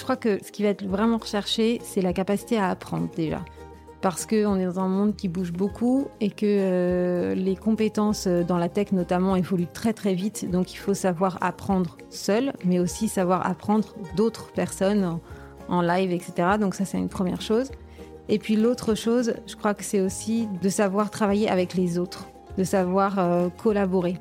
je crois que ce qui va être vraiment recherché, c'est la capacité à apprendre déjà. Parce qu'on est dans un monde qui bouge beaucoup et que euh, les compétences dans la tech notamment évoluent très très vite. Donc il faut savoir apprendre seul, mais aussi savoir apprendre d'autres personnes en live, etc. Donc ça c'est une première chose. Et puis l'autre chose, je crois que c'est aussi de savoir travailler avec les autres, de savoir euh, collaborer.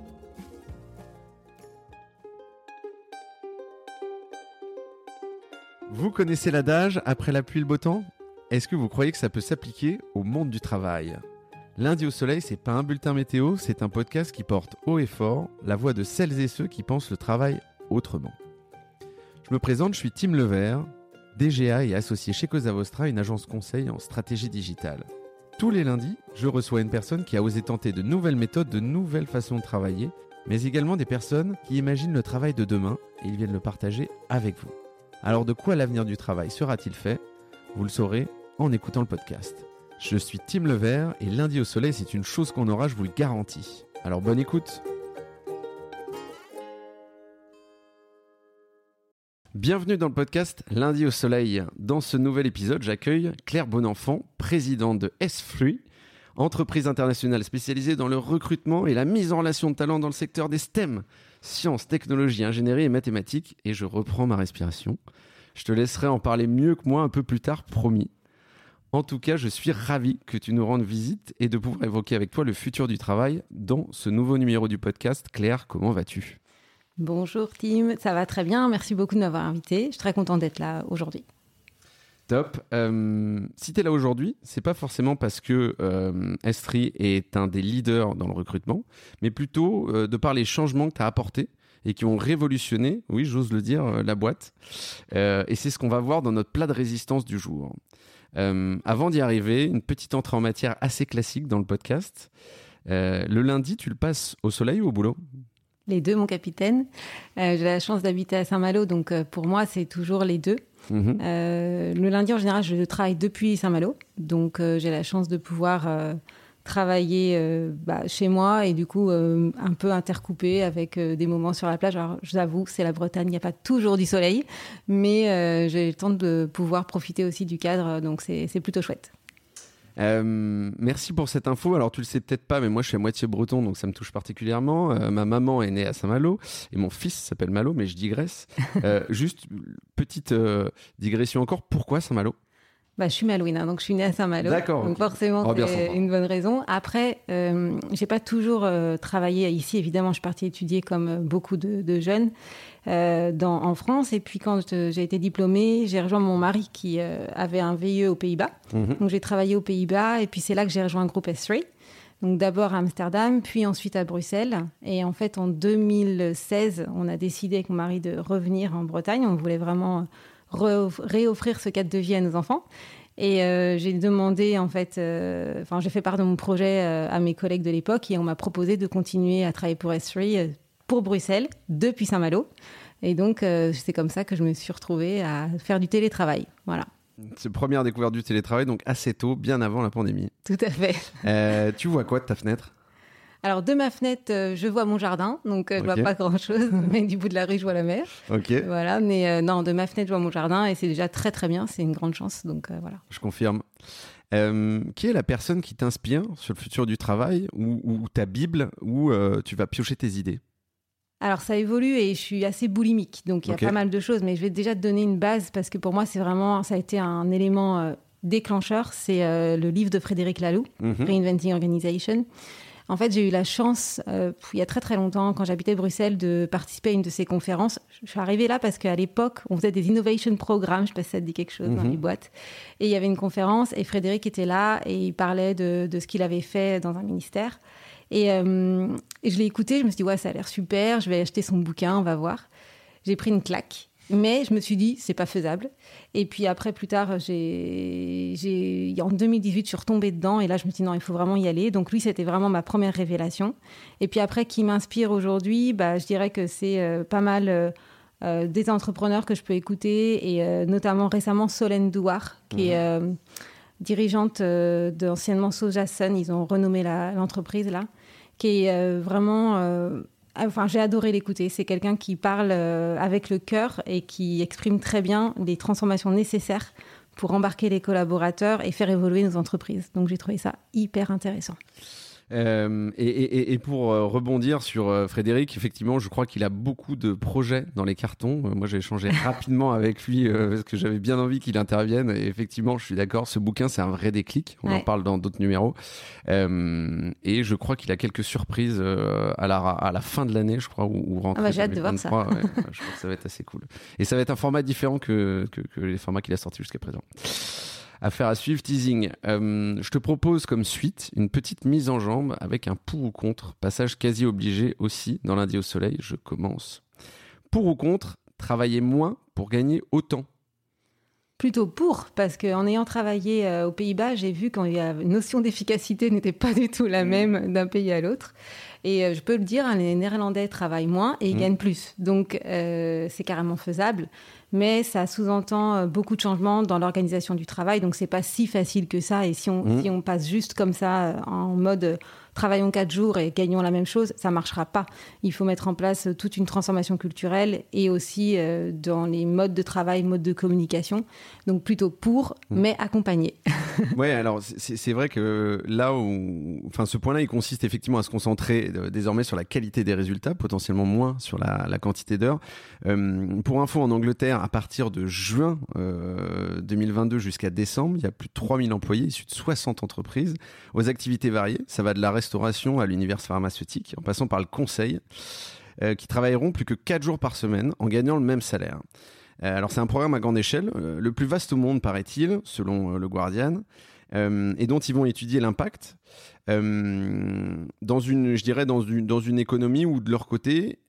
Vous connaissez l'adage après la pluie le beau temps? Est-ce que vous croyez que ça peut s'appliquer au monde du travail? Lundi au soleil, c'est pas un bulletin météo, c'est un podcast qui porte haut et fort la voix de celles et ceux qui pensent le travail autrement. Je me présente, je suis Tim Levert, DGA est associé chez Cosa Vostra, une agence conseil en stratégie digitale. Tous les lundis, je reçois une personne qui a osé tenter de nouvelles méthodes, de nouvelles façons de travailler, mais également des personnes qui imaginent le travail de demain et ils viennent le partager avec vous. Alors de quoi l'avenir du travail sera-t-il fait? Vous le saurez en écoutant le podcast. Je suis Tim Levert et lundi au soleil, c'est une chose qu'on aura, je vous le garantis. Alors bonne écoute Bienvenue dans le podcast Lundi au Soleil. Dans ce nouvel épisode, j'accueille Claire Bonenfant, présidente de S-Fruit, entreprise internationale spécialisée dans le recrutement et la mise en relation de talents dans le secteur des STEM, sciences, technologies, ingénierie et mathématiques. Et je reprends ma respiration. Je te laisserai en parler mieux que moi un peu plus tard, promis. En tout cas, je suis ravi que tu nous rendes visite et de pouvoir évoquer avec toi le futur du travail dans ce nouveau numéro du podcast. Claire, comment vas-tu? Bonjour Tim, ça va très bien. Merci beaucoup de m'avoir invité. Je suis très contente d'être là aujourd'hui. Top. Euh, si tu es là aujourd'hui, c'est pas forcément parce que euh, Estri est un des leaders dans le recrutement, mais plutôt euh, de par les changements que tu as apportés et qui ont révolutionné, oui, j'ose le dire, euh, la boîte. Et c'est ce qu'on va voir dans notre plat de résistance du jour. avant d'y arriver, une petite entrée en matière assez classique dans le podcast. le lundi, tu le passes au soleil ou au boulot? Les deux, mon capitaine. J'ai la chance d'habiter à Saint-Malo, donc pour moi, c'est toujours les deux. Mhm. Euh, le lundi, en général, je travaille depuis Saint-Malo, donc j'ai la chance de pouvoir travailler bah, chez moi et du coup un peu intercoupé avec des moments sur la plage. Alors, je vous c'est la Bretagne, il n'y a pas toujours du soleil, mais j'ai le temps de pouvoir profiter aussi du cadre, donc c'est plutôt chouette. Euh, merci pour cette info. Alors tu le sais peut-être pas, mais moi je suis à moitié breton, donc ça me touche particulièrement. Euh, ma maman est née à Saint-Malo et mon fils s'appelle Malo, mais je digresse. Euh, juste petite digression encore. Pourquoi Saint-Malo? Bah, je suis malouine, hein, donc je suis née à Saint-Malo. D'accord. Donc forcément, oh, c'est une bonne raison. Après, euh, j'ai pas toujours travaillé ici. Évidemment, je suis partie étudier comme beaucoup de, de jeunes euh, dans, en France. Et puis quand j'ai été diplômée, j'ai rejoint mon mari qui avait un VIE aux Pays-Bas. Mhm. Donc j'ai travaillé aux Pays-Bas et puis c'est là que j'ai rejoint le groupe S3. Donc d'abord à Amsterdam, puis ensuite à Bruxelles. Et en fait, en 2016, on a décidé avec mon mari de revenir en Bretagne. On voulait vraiment réoffrir ce cadre de vie à nos enfants. Et euh, j'ai demandé, en fait, euh, enfin, j'ai fait part de mon projet euh, à mes collègues de l'époque et on m'a proposé de continuer à travailler pour S3 pour Bruxelles depuis Saint-Malo. Et donc, c'est comme ça que je me suis retrouvée à faire du télétravail. Voilà. C'est première découverte du télétravail, donc assez tôt, bien avant la pandémie. Tout à fait. tu vois quoi de ta fenêtre? Alors de ma fenêtre, euh, je vois mon jardin, donc euh, je vois pas grand-chose, mais du bout de la rue, je vois la mer. Ok. Voilà, mais euh, non, de ma fenêtre, je vois mon jardin et c'est déjà très très bien. C'est une grande chance, donc voilà. Je confirme. qui est la personne qui t'inspire sur le futur du travail ou, ta Bible où tu vas piocher tes idées? Alors ça évolue et je suis assez boulimique, donc il y a pas mal de choses, mais je vais déjà te donner une base parce que pour moi c'est vraiment, ça a été un élément déclencheur, c'est le livre de Frédéric Laloux, mhm. Reinventing Organization. En fait, j'ai eu la chance, euh, il y a très très longtemps, quand j'habitais Bruxelles, de participer à une de ces conférences. Je suis arrivée là parce qu'à l'époque, on faisait des innovation programmes, je sais pas si ça te dit quelque chose dans mhm. les boîtes. Et il y avait une conférence et Frédéric était là et il parlait de, de ce qu'il avait fait dans un ministère. Et, euh, et je l'ai écouté, je me suis dit, ouais, ça a l'air super, je vais acheter son bouquin, on va voir. J'ai pris une claque. Mais je me suis dit, c'est pas faisable. Et puis après, plus tard, j'ai, j'ai, en 2018, je suis retombée dedans. Et là, je me suis dit, non, il faut vraiment y aller. Donc lui, c'était vraiment ma première révélation. Et puis après, qui m'inspire aujourd'hui, bah, je dirais que c'est euh, pas mal euh, euh, des entrepreneurs que je peux écouter. Et notamment récemment, Solène Douard, qui est mhm. dirigeante d'anciennement Soja Sun. Ils ont renommé l'entreprise là. Qui est vraiment Enfin, j'ai adoré l'écouter. C'est quelqu'un qui parle avec le cœur et qui exprime très bien les transformations nécessaires pour embarquer les collaborateurs et faire évoluer nos entreprises. Donc j'ai trouvé ça hyper intéressant. Euh, et, pour euh, rebondir sur euh, Frédéric, effectivement, je crois qu'il a beaucoup de projets dans les cartons. moi, j'ai échangé rapidement avec lui parce que j'avais bien envie qu'il intervienne. Et effectivement, je suis d'accord, ce bouquin, c'est un vrai déclic. On en parle dans d'autres numéros. et je crois qu'il a quelques surprises à, la, à la fin de l'année, je crois, ou, ah bah, J'ai hâte de voir ça. je crois que ça va être assez cool. Et ça va être un format différent que, que, que les formats qu'il a sortis jusqu'à présent. Affaire à suivre, teasing. Euh, je te propose comme suite une petite mise en jambe avec un pour ou contre, passage quasi obligé aussi dans lundi au soleil. Je commence. Pour ou contre, travailler moins pour gagner autant Plutôt pour, parce qu'en ayant travaillé euh, aux Pays-Bas, j'ai vu que la notion d'efficacité n'était pas du tout la même d'un pays à l'autre. Et euh, je peux le dire, hein, les Néerlandais travaillent moins et ils mmh. gagnent plus. Donc c'est carrément faisable mais ça sous-entend euh, beaucoup de changements dans l'organisation du travail. Donc, c'est pas si facile que ça. Et si on, mmh. si on passe juste comme ça euh, en mode travaillons quatre jours et gagnons la même chose, ça marchera pas. Il faut mettre en place toute une transformation culturelle et aussi euh, dans les modes de travail, modes de communication. Donc plutôt pour, mm. mais accompagné. ouais, alors c'est vrai que là où, enfin, ce point-là, il consiste effectivement à se concentrer euh, désormais sur la qualité des résultats, potentiellement moins sur la, quantité d'heures. Euh, pour info, en Angleterre, à partir de juin 2022 jusqu'à décembre, il y a plus de 3000 employés issus de 60 entreprises aux activités variées. Ça va de la restauration à l'univers pharmaceutique, en passant par le conseil, euh, qui travailleront plus que 4 jours par semaine en gagnant le même salaire. Euh, alors c'est un programme à grande échelle, euh, le plus vaste au monde paraît-il, selon le Guardian, et dont ils vont étudier l'impact dans une, je dirais, dans une, économie où de leur côté,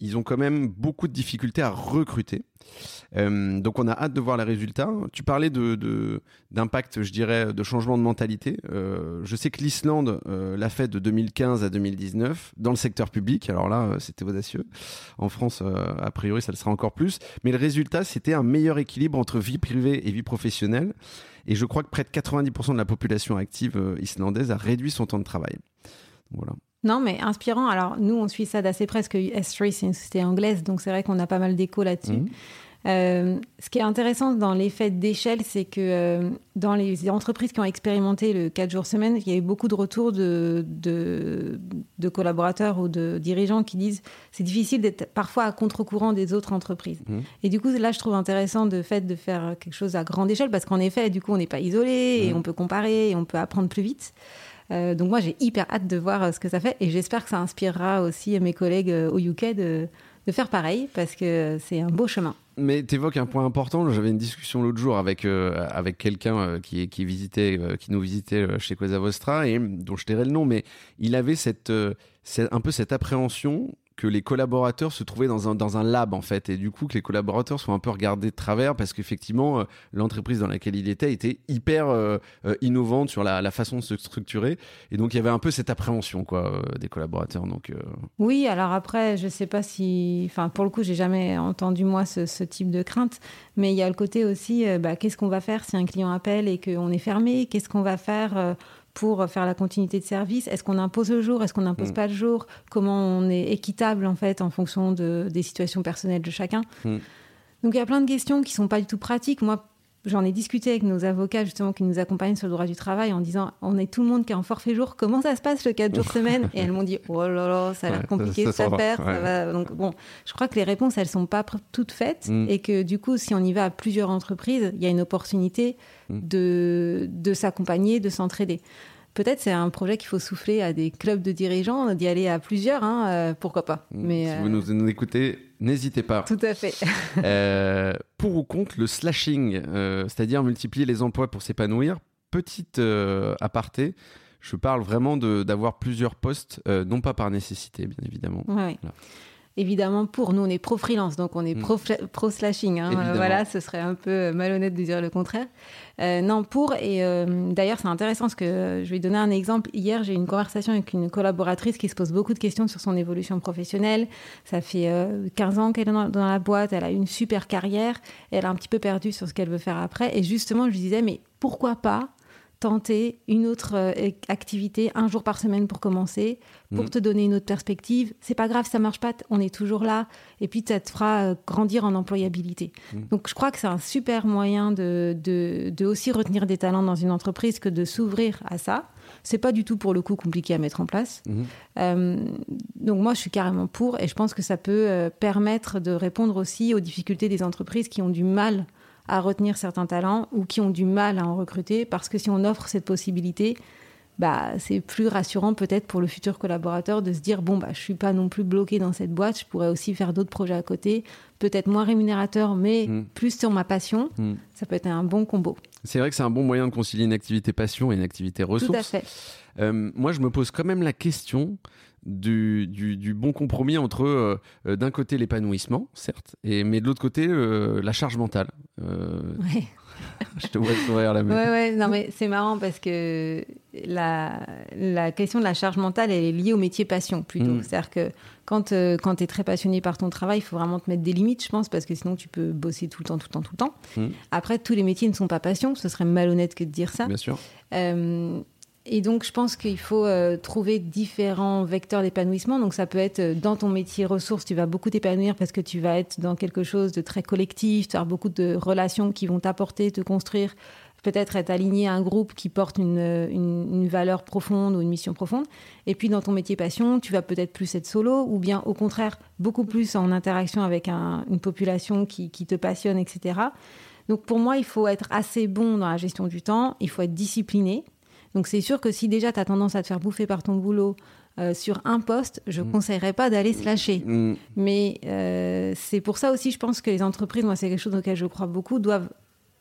ils ont quand même beaucoup de difficultés à recruter. Euh, donc on a hâte de voir les résultats. Tu parlais de d'impact, je dirais, de changement de mentalité. Euh, je sais que l'Islande euh, l'a fait de 2015 à 2019 dans le secteur public. Alors là, c'était audacieux. En France, a priori, ça le sera encore plus. Mais le résultat, c'était un meilleur équilibre entre vie privée et vie professionnelle. Et je crois que près de 90% de la population active islandaise a réduit son temps de travail. Voilà. Non, mais inspirant. Alors, nous, on suit ça d'assez près, parce que S3, c'est une société anglaise, donc c'est vrai qu'on a pas mal d'écho là-dessus. Mhm. Euh, ce qui est intéressant dans l'effet d'échelle, c'est que euh, dans les entreprises qui ont expérimenté le 4 jours semaine, il y a eu beaucoup de retours de, de, collaborateurs ou de dirigeants qui disent c'est difficile d'être parfois à contre-courant des autres entreprises. Mhm. Et du coup, là, je trouve intéressant de fait de faire quelque chose à grande échelle parce qu'en effet, du coup, on n'est pas isolé et mhm. on peut comparer et on peut apprendre plus vite. Euh, donc moi, j'ai hyper hâte de voir ce que ça fait et j'espère que ça inspirera aussi mes collègues au UK de, de faire pareil parce que c'est un beau chemin. Mais tu évoques un point important. J'avais une discussion l'autre jour avec, avec quelqu'un qui, qui, visitait, qui nous visitait chez Cosa Vostra et dont je tairai le nom, mais il avait cette, un peu cette appréhension que les collaborateurs se trouvaient dans un, dans un lab en fait et du coup que les collaborateurs soient un peu regardés de travers parce qu'effectivement euh, l'entreprise dans laquelle il était était hyper euh, euh, innovante sur la, la, façon de se structurer et donc il y avait un peu cette appréhension quoi des collaborateurs donc oui alors après je sais pas si enfin pour le coup j'ai jamais entendu moi ce, ce, type de crainte mais il y a le côté aussi bah, qu'est-ce qu'on va faire si un client appelle et qu'on est fermé? Qu'est-ce qu'on va faire pour faire la continuité de service? Est-ce qu'on impose le jour? Est-ce qu'on n'impose mm. pas le jour? Comment on est équitable en fait en fonction de, des situations personnelles de chacun? Mm. Donc il y a plein de questions qui sont pas du tout pratiques. Moi, j'en ai discuté avec nos avocats justement qui nous accompagnent sur le droit du travail en disant on est tout le monde qui est en forfait jour. Comment ça se passe le 4 jours semaine Et elles m'ont dit oh là là, ça a l'air compliqué, ça, ça, va. Donc bon, je crois que les réponses elles sont pas toutes faites mm. et que du coup si on y va à plusieurs entreprises, il y a une opportunité de, de s'accompagner, de s'entraider peut-être c'est un projet qu'il faut souffler à des clubs de dirigeants, d'y aller à plusieurs, hein, euh, pourquoi pas. Mm. Mais, si vous euh, nous, écoutez, n'hésitez pas. Tout à fait. Euh, pour ou contre le slashing, c'est-à-dire multiplier les emplois pour s'épanouir, petite aparté, je parle vraiment d'avoir plusieurs postes, non pas par nécessité, bien évidemment. Oui évidemment pour. Nous, on est pro-freelance, donc on est mm. pro-slashing. Hein. voilà, ce serait un peu malhonnête de dire le contraire. Euh, non, pour. Et euh, d'ailleurs, c'est intéressant parce que je vais donner un exemple. Hier, j'ai eu une conversation avec une collaboratrice qui se pose beaucoup de questions sur son évolution professionnelle. Ça fait 15 euh, ans qu'elle est dans, la boîte, elle a une super carrière, elle a un petit peu perdu sur ce qu'elle veut faire après. Et justement, je lui disais, mais pourquoi pas tenter une autre euh, activité un jour par semaine pour commencer, pour mm. te donner une autre perspective. C'est pas grave, ça marche pas, on est toujours là. Et puis, ça te fera euh, grandir en employabilité. Mm. Donc, je crois que c'est un super moyen de, de, aussi retenir des talents dans une entreprise que de s'ouvrir à ça. C'est pas du tout pour le coup compliqué à mettre en place. Mm-hmm. Euh, donc moi, je suis carrément pour, et je pense que ça peut permettre de répondre aussi aux difficultés des entreprises qui ont du mal à retenir certains talents ou qui ont du mal à en recruter parce que si on offre cette possibilité, bah, c'est plus rassurant peut-être pour le futur collaborateur de se dire bon bah je suis pas non plus bloqué dans cette boîte, je pourrais aussi faire d'autres projets à côté, peut-être moins rémunérateur mais hmm. plus sur ma passion. Hmm. Ça peut être un bon combo. C'est vrai que c'est un bon moyen de concilier une activité passion et une activité ressource. Tout à fait. Euh, moi, je me pose quand même la question du, du, bon compromis entre euh, euh, d'un côté l'épanouissement, certes, et, mais de l'autre côté la charge mentale. Ouais. je te vois sourire là. même. Ouais, ouais, non, mais c'est marrant parce que la, la, question de la charge mentale, elle est liée au métier passion plutôt. Mm. C'est-à-dire que quand, quand tu es très passionné par ton travail, il faut vraiment te mettre des limites, je pense, parce que sinon tu peux bosser tout le temps, tout le temps, tout le temps. Mm. Après, tous les métiers ne sont pas passion, ce serait malhonnête que de dire ça. Bien sûr. Et donc, je pense qu'il faut euh, trouver différents vecteurs d'épanouissement. Donc, ça peut être euh, dans ton métier ressources, tu vas beaucoup t'épanouir parce que tu vas être dans quelque chose de très collectif, tu as beaucoup de relations qui vont t'apporter, te construire, peut-être être aligné à un groupe qui porte une, une, valeur profonde ou une mission profonde. Et puis, dans ton métier passion, tu vas peut-être plus être solo ou bien, au contraire, beaucoup plus en interaction avec une population qui te passionne, etc. Donc, pour moi, il faut être assez bon dans la gestion du temps, il faut être discipliné donc c'est sûr que si déjà tu as tendance à te faire bouffer par ton boulot euh, sur un poste, je ne mm. conseillerais pas d'aller se lâcher. Mm. Mais euh, c'est pour ça aussi, je pense que les entreprises, moi c'est quelque chose auquel je crois beaucoup, doivent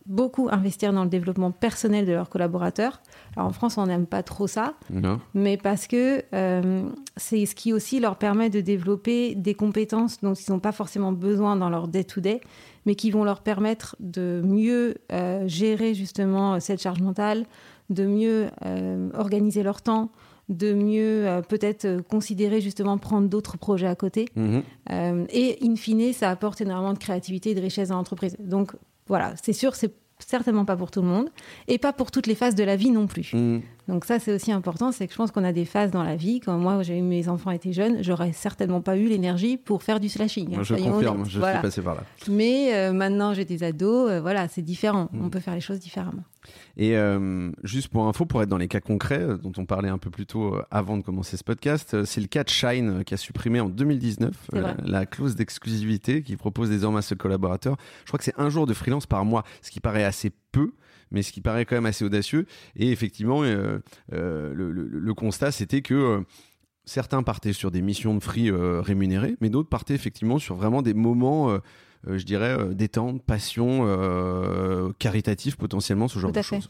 beaucoup investir dans le développement personnel de leurs collaborateurs. Alors en France, on n'aime pas trop ça, mais parce que euh, c'est ce qui aussi leur permet de développer des compétences dont ils n'ont pas forcément besoin dans leur day-to-day, mais qui vont leur permettre de mieux gérer justement cette charge mentale, de mieux euh, organiser leur temps, de mieux euh, peut-être euh, considérer justement prendre d'autres projets à côté. Mhm. et in fine, ça apporte énormément de créativité et de richesse dans l'entreprise. Donc voilà, c'est sûr, c'est certainement pas pour tout le monde et pas pour toutes les phases de la vie non plus. Mhm. Donc ça, c'est aussi important, c'est que je pense qu'on a des phases dans la vie. Quand moi, j'ai eu mes enfants étaient jeunes, j'aurais certainement pas eu l'énergie pour faire du slashing. Moi, je confirme, je suis passé par là. Mais maintenant, j'ai des ados, voilà, c'est différent. Mhm. On peut faire les choses différemment. Et euh, juste pour info, pour être dans les cas concrets euh, dont on parlait un peu plus tôt euh, avant de commencer ce podcast, c'est le cas de Shine qui a supprimé en 2019 la, clause d'exclusivité qui propose désormais à ce collaborateur. Je crois que c'est un jour de freelance par mois, ce qui paraît assez peu mais ce qui paraît quand même assez audacieux. Et effectivement, le, le, constat, c'était que certains partaient sur des missions de free rémunérées, mais d'autres partaient effectivement sur vraiment des moments euh, je dirais, euh, détente, passion, euh, caritatif potentiellement, ce genre de choses.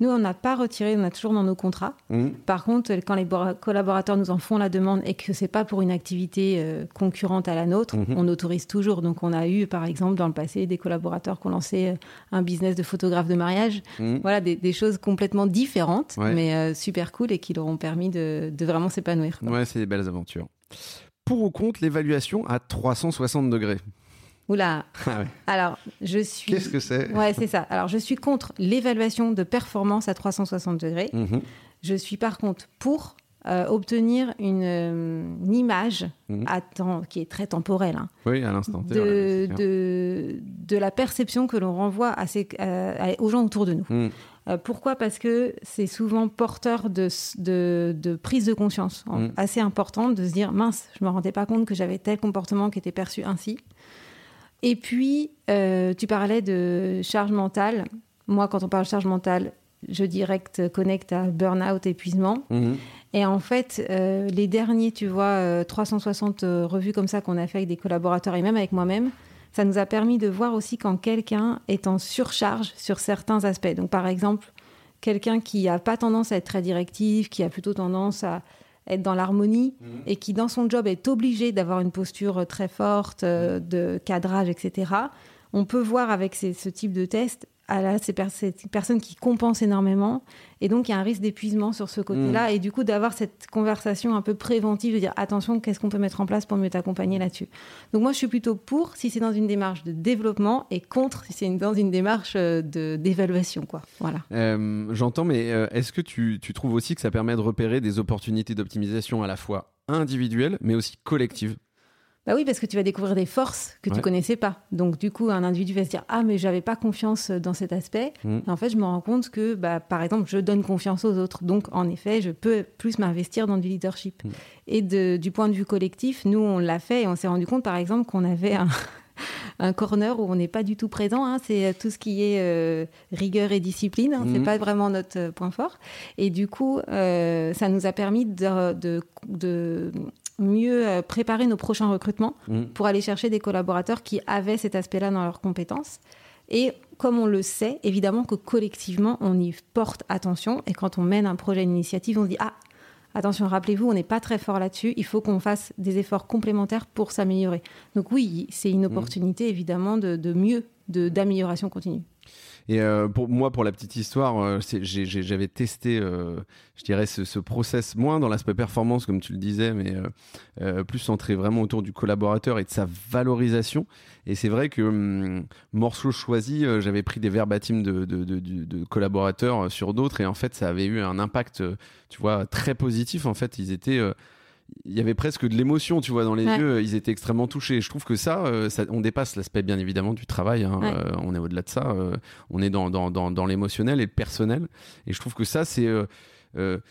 Nous, on n'a pas retiré, on a toujours dans nos contrats. Mmh. Par contre, quand les collaborateurs nous en font la demande et que c'est pas pour une activité concurrente à la nôtre, mmh. on autorise toujours. Donc, on a eu, par exemple, dans le passé, des collaborateurs qui ont lancé un business de photographe de mariage. Mmh. Voilà, des, choses complètement différentes, mais super cool et qui leur ont permis de, de vraiment s'épanouir. Ouais, c'est des belles aventures. Pour ou contre l'évaluation à 360 degrés? Oula. Ah Alors, je suis. Qu'est-ce que c'est? Ouais, c'est ça. Alors, je suis contre l'évaluation de performance à 360 degrés. Mhm. Je suis par contre pour euh, obtenir une, euh, image mhm. à temps, qui est très temporelle. Hein, oui, à l'instant. De, de, de, la perception que l'on renvoie à ces, aux gens autour de nous. Mhm. Euh, pourquoi? Parce que c'est souvent porteur de, de, prise de conscience hein, assez importante de se dire mince, je me rendais pas compte que j'avais tel comportement qui était perçu ainsi. Et puis, euh, tu parlais de charge mentale. Moi, quand on parle de charge mentale, je direct connecte à burn-out, épuisement. Mhm. Et en fait, euh, les derniers, tu vois, 360 euh, revues comme ça qu'on a fait avec des collaborateurs et même avec moi-même, ça nous a permis de voir aussi quand quelqu'un est en surcharge sur certains aspects. Donc, par exemple, quelqu'un qui n'a pas tendance à être très directif, qui a plutôt tendance à être dans l'harmonie mhm. et qui, dans son job, est obligé d'avoir une posture très forte, euh, de cadrage, etc., on peut voir avec ce type de test à ces, personnes qui compensent énormément. Et donc, il y a un risque d'épuisement sur ce côté-là. Mm. Et du coup, d'avoir cette conversation un peu préventive, de dire attention, qu'est-ce qu'on peut mettre en place pour mieux t'accompagner là-dessus. Donc, moi, je suis plutôt pour si c'est dans une démarche de développement et contre si c'est dans une démarche euh, d'évaluation. quoi. Voilà. Euh, j'entends, mais euh, est-ce que tu, tu trouves aussi que ça permet de repérer des opportunités d'optimisation à la fois individuelles, mais aussi collectives? Bah oui, parce que tu vas découvrir des forces que tu tu connaissais pas. Donc du coup, un individu va se dire ah mais j'avais pas confiance dans cet aspect. Mm. en fait, je me rends compte que bah, par exemple, je donne confiance aux autres. Donc en effet, je peux plus m'investir dans du leadership. Mm. Et de, du point de vue collectif, nous on l'a fait et on s'est rendu compte par exemple qu'on avait un un corner où on n'est pas du tout présent. Hein. C'est tout ce qui est euh, rigueur et discipline. Hein. C'est mm. pas vraiment notre euh, point fort. Et du coup, euh, ça nous a permis de, de mieux euh, préparer nos prochains recrutements mmh. pour aller chercher des collaborateurs qui avaient cet aspect-là dans leurs compétences. Et comme on le sait, évidemment que collectivement, on y porte attention. Et quand on mène un projet, une initiative, on se dit Ah, attention, rappelez-vous, on n'est pas très fort là-dessus. Il faut qu'on fasse des efforts complémentaires pour s'améliorer. Donc, oui, c'est une mmh. opportunité, évidemment, de, de mieux, d'amélioration continue. Et euh, pour moi, pour la petite histoire, euh, j'avais testé, euh, je dirais, ce, process moins dans l'aspect performance, comme tu le disais, mais plus centré vraiment autour du collaborateur et de sa valorisation. Et c'est vrai que hum, morceau choisi, j'avais pris des verbatims de, de, de collaborateurs sur d'autres, et en fait, ça avait eu un impact, tu vois, très positif. En fait, ils étaient il y avait presque de l'émotion, tu vois, dans les yeux. Ils étaient extrêmement touchés. Je trouve que ça, euh, on dépasse l'aspect, bien évidemment, du travail. Hein. Euh, on est au-delà de ça. Euh, on est dans, dans, dans, dans l'émotionnel et le personnel. Et je trouve que ça, c'est.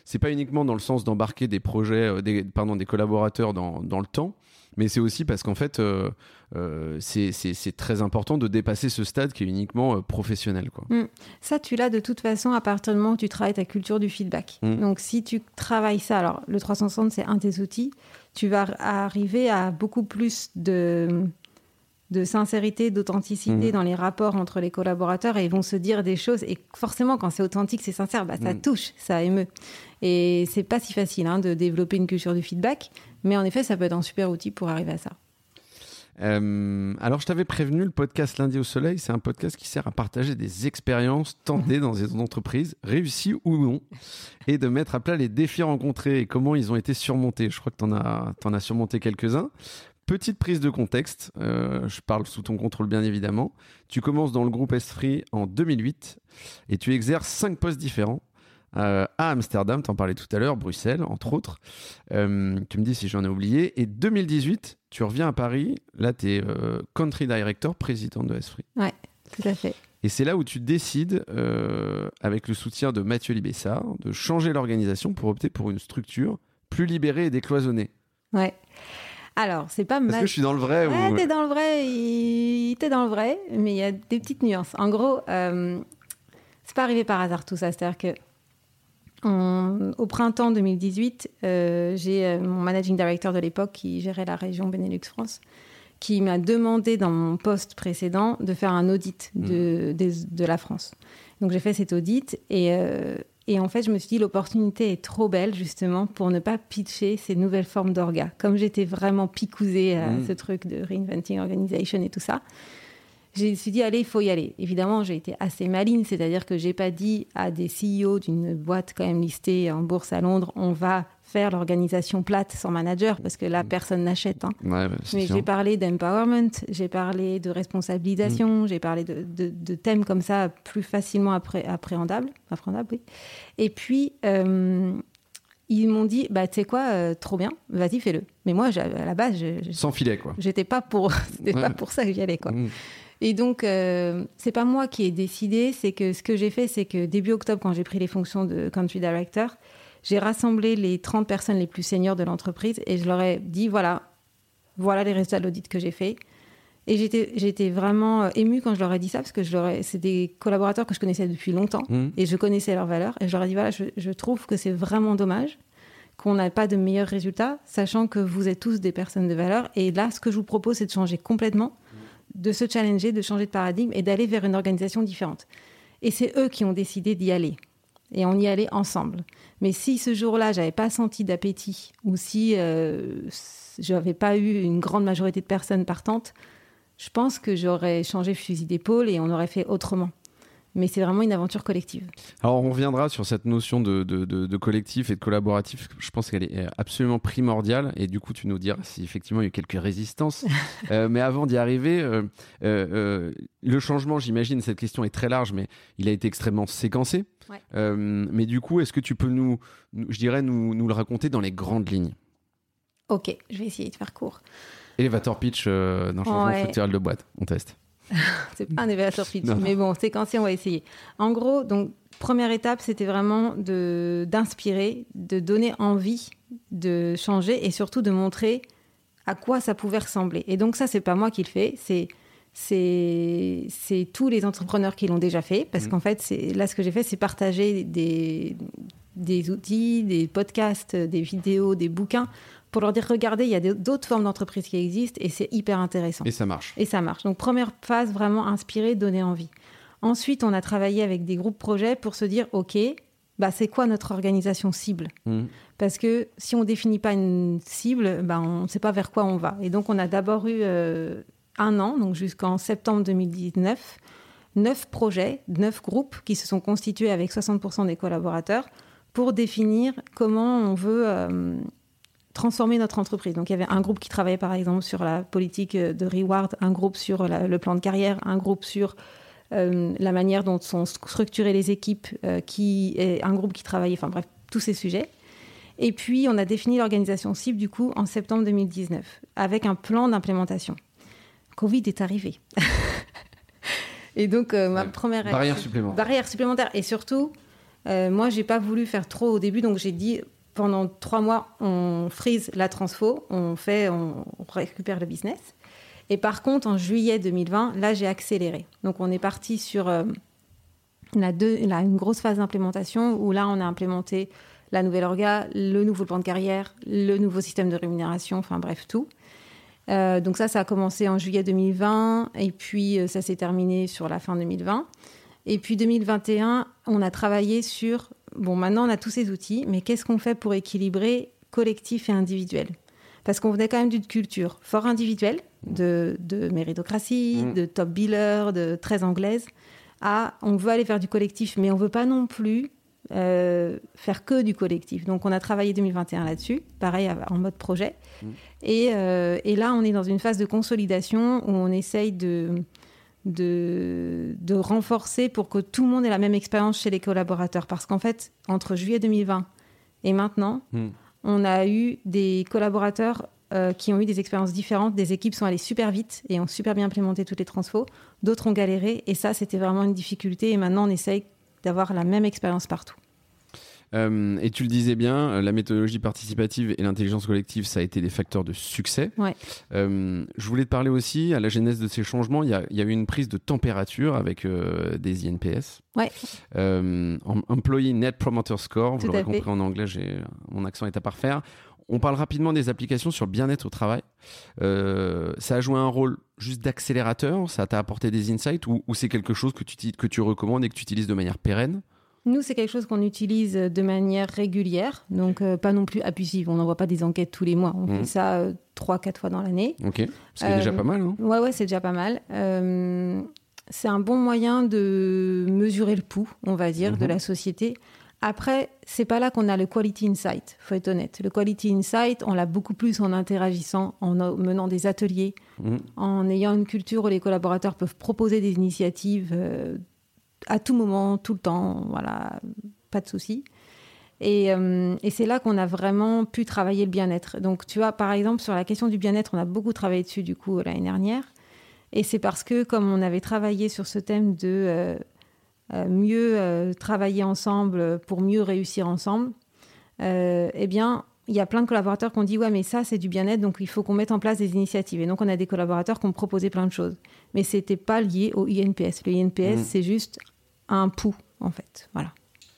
c'est pas uniquement dans le sens d'embarquer des projets, des, pardon, des collaborateurs dans, dans le temps, mais c'est aussi parce qu'en fait, euh, euh, c'est très important de dépasser ce stade qui est uniquement euh, professionnel. Quoi. Mm. Ça, tu l'as de toute façon à partir du moment où tu travailles ta culture du feedback. Mm. Donc, si tu travailles ça, alors le 360, c'est un de tes outils, tu vas arriver à beaucoup plus de de sincérité, d'authenticité mm. dans les rapports entre les collaborateurs et ils vont se dire des choses. Et forcément, quand c'est authentique, c'est sincère, bah, ça touche, ça émeut. Et c'est pas si facile hein, de développer une culture du feedback. Mais en effet, ça peut être un super outil pour arriver à ça. Euh, alors, je t'avais prévenu, le podcast Lundi au Soleil, c'est un podcast qui sert à partager des expériences tentées dans des entreprises, réussies ou non, et de mettre à plat les défis rencontrés et comment ils ont été surmontés. Je crois que tu en as, en as surmonté quelques-uns. Petite prise de contexte, euh, je parle sous ton contrôle bien évidemment. Tu commences dans le groupe Esprit en 2008 et tu exerces cinq postes différents euh, à Amsterdam, t'en parlais tout à l'heure, Bruxelles, entre autres. Euh, tu me dis si j'en ai oublié. Et 2018, tu reviens à Paris. Là, tu es country director, président de Esprit. Ouais, tout à fait. Et c'est là où tu décides, avec le soutien de Mathieu Libessard, de changer l'organisation pour opter pour une structure plus libérée et décloisonnée. Ouais. Alors, c'est pas mal. Est-ce que je suis dans le vrai ouais, t'es dans le vrai. Il... T'es dans le vrai, mais il y a des petites nuances. En gros, c'est pas arrivé par hasard tout ça. C'est-à-dire que au printemps 2018, euh, j'ai euh, mon managing director de l'époque qui gérait la région Benelux France qui m'a demandé dans mon poste précédent de faire un audit de, mmh. de, la France. Donc j'ai fait cet audit et, euh, et, en fait je me suis dit l'opportunité est trop belle justement pour ne pas pitcher ces nouvelles formes d'orga. Comme j'étais vraiment picousée à mmh. ce truc de reinventing organization et tout ça, je me suis dit, allez, il faut y aller. Évidemment, j'ai été assez maligne, c'est-à-dire que j'ai pas dit à des CEO d'une boîte quand même listée en bourse à Londres, on va faire l'organisation plate sans manager, parce que là, personne n'achète. Hein. Bah, Mais j'ai parlé d'empowerment, j'ai parlé de responsabilisation, mm. j'ai parlé de, thèmes comme ça plus facilement appréhendables. oui. Et puis, euh, ils m'ont dit, bah, tu sais quoi, euh, trop bien, vas-y, fais-le. Mais moi, à la base, je, sans filet, quoi. J'étais pas pour, pas pour ça que j'y allais, quoi. Mm. Et donc, euh, c'est pas moi qui ai décidé, c'est que ce que j'ai fait, c'est que début octobre, quand j'ai pris les fonctions de country director, j'ai rassemblé les 30 personnes les plus seniors de l'entreprise et je leur ai dit voilà, voilà les résultats de l'audit que j'ai fait. Et j'étais vraiment euh, émue quand je leur ai dit ça, parce que c'est des collaborateurs que je connaissais depuis longtemps mmh. et je connaissais leurs valeurs. Et je leur ai dit voilà, je, je trouve que c'est vraiment dommage qu'on n'a pas de meilleurs résultats, sachant que vous êtes tous des personnes de valeur. Et là, ce que je vous propose, c'est de changer complètement de se challenger, de changer de paradigme et d'aller vers une organisation différente. Et c'est eux qui ont décidé d'y aller. Et on y allait ensemble. Mais si ce jour-là, j'avais pas senti d'appétit, ou si euh, je n'avais pas eu une grande majorité de personnes partantes, je pense que j'aurais changé fusil d'épaule et on aurait fait autrement. Mais c'est vraiment une aventure collective. Alors on reviendra sur cette notion de, de, collectif et de collaboratif. Je pense qu'elle est absolument primordiale et du coup tu nous diras si effectivement il y a eu quelques résistances. Euh, mais avant d'y arriver, euh, euh, le changement, j'imagine, cette question est très large, mais il a été extrêmement séquencé. mais du coup, est-ce que tu peux nous, je dirais, nous, nous, le raconter dans les grandes lignes? Ok, je vais essayer de faire court. Elevator pitch dans le changement structurel de boîte, on teste. c'est pas un événement pitch, mais bon, séquencier, on va essayer. En gros, donc première étape, c'était vraiment de d'inspirer, de donner envie de changer et surtout de montrer à quoi ça pouvait ressembler. Et donc ça, c'est pas moi qui le fais, c'est c'est tous les entrepreneurs qui l'ont déjà fait, parce mmh. qu'en fait, c'est là ce que j'ai fait, c'est partager des, des outils, des podcasts, des vidéos, des bouquins pour leur dire regardez, il y a d'autres formes d'entreprises qui existent et c'est hyper intéressant. Et ça marche. Et ça marche. Donc première phase, vraiment inspirer, donner envie. Ensuite, on a travaillé avec des groupes projets pour se dire ok, bah, c'est quoi notre organisation cible? Mmh. Parce que si on définit pas une cible, bah, on ne sait pas vers quoi on va. Et donc on a d'abord eu euh, un an, donc jusqu'en septembre 2019, neuf projets, neuf groupes qui se sont constitués avec 60% des collaborateurs pour définir comment on veut euh, transformer notre entreprise. Donc il y avait un groupe qui travaillait par exemple sur la politique de reward, un groupe sur le plan de carrière, un groupe sur euh, la manière dont sont structurées les équipes, euh, qui est un groupe qui travaillait, enfin bref, tous ces sujets. Et puis on a défini l'organisation cible du coup en septembre 2019 avec un plan d'implémentation. Covid est arrivé. et donc euh, ma première barrière supplémentaire. Barrière supplémentaire et surtout moi j'ai pas voulu faire trop au début donc j'ai dit pendant trois mois, on frise la transfo, on fait, on récupère le business. Et par contre, en juillet 2020, là, j'ai accéléré. Donc, on est parti sur euh, une grosse phase d'implémentation où là, on a implémenté la nouvelle orga, le nouveau plan de carrière, le nouveau système de rémunération, enfin bref, tout. Euh, donc ça, ça a commencé en juillet 2020 et puis euh, ça s'est terminé sur la fin 2020. Et puis 2021, on a travaillé sur bon, maintenant on a tous ces outils, mais qu'est-ce qu'on fait pour équilibrer collectif et individuel? Parce qu'on venait quand même d'une culture fort individuelle, de, méritocratie, mm. de top biller, de très anglaise, à on veut aller faire du collectif, mais on veut pas non plus euh, faire que du collectif. Donc on a travaillé 2021 là-dessus, pareil en mode projet. Mm. Euh, et, là, on est dans une phase de consolidation où on essaye de de, de, renforcer pour que tout le monde ait la même expérience chez les collaborateurs. Parce qu'en fait, entre juillet 2020 et maintenant, hmm. on a eu des collaborateurs euh, qui ont eu des expériences différentes. Des équipes sont allées super vite et ont super bien implémenté toutes les transfos. D'autres ont galéré et ça, c'était vraiment une difficulté. Et maintenant, on essaye d'avoir la même expérience partout. Euh, et tu le disais bien, euh, la méthodologie participative et l'intelligence collective, ça a été des facteurs de succès. Euh, je voulais te parler aussi, à la genèse de ces changements, il y a, eu une prise de température avec des INPS. Ouais. Employee Net Promoter Score, vous l'aurez compris en anglais, mon accent est à parfaire. On parle rapidement des applications sur le bien-être au travail. ça a joué un rôle juste d'accélérateur Ça t'a apporté des insights ou, ou c'est quelque chose que tu, que tu recommandes et que tu utilises de manière pérenne? Nous, c'est quelque chose qu'on utilise de manière régulière, donc euh, pas non plus abusive. On n'envoie pas des enquêtes tous les mois. On fait mmh. ça euh, trois, quatre fois dans l'année. Ok, c'est déjà pas mal. Hein ouais, ouais, c'est déjà pas mal. Euh, c'est un bon moyen de mesurer le pouls, on va dire, de mmh. la société. Après, c'est pas là qu'on a le quality insight, faut être honnête. Le quality insight, on l'a beaucoup plus en interagissant, en menant des ateliers, mmh. en ayant une culture où les collaborateurs peuvent proposer des initiatives à tout moment, tout le temps, voilà, pas de souci. Euh, et, c'est là qu'on a vraiment pu travailler le bien-être. Donc, tu vois, par exemple, sur la question du bien-être, on a beaucoup travaillé dessus, du coup, l'année dernière. Et c'est parce que, comme on avait travaillé sur ce thème de euh, euh, mieux travailler ensemble pour mieux réussir ensemble, eh bien, il y a plein de collaborateurs qui ont dit Ouais, mais ça, c'est du bien-être, donc il faut qu'on mette en place des initiatives. Et donc, on a des collaborateurs qui ont proposé plein de choses. Mais ce n'était pas lié au INPS. Le INPS, mmh. c'est juste un pouls, en fait. Voilà.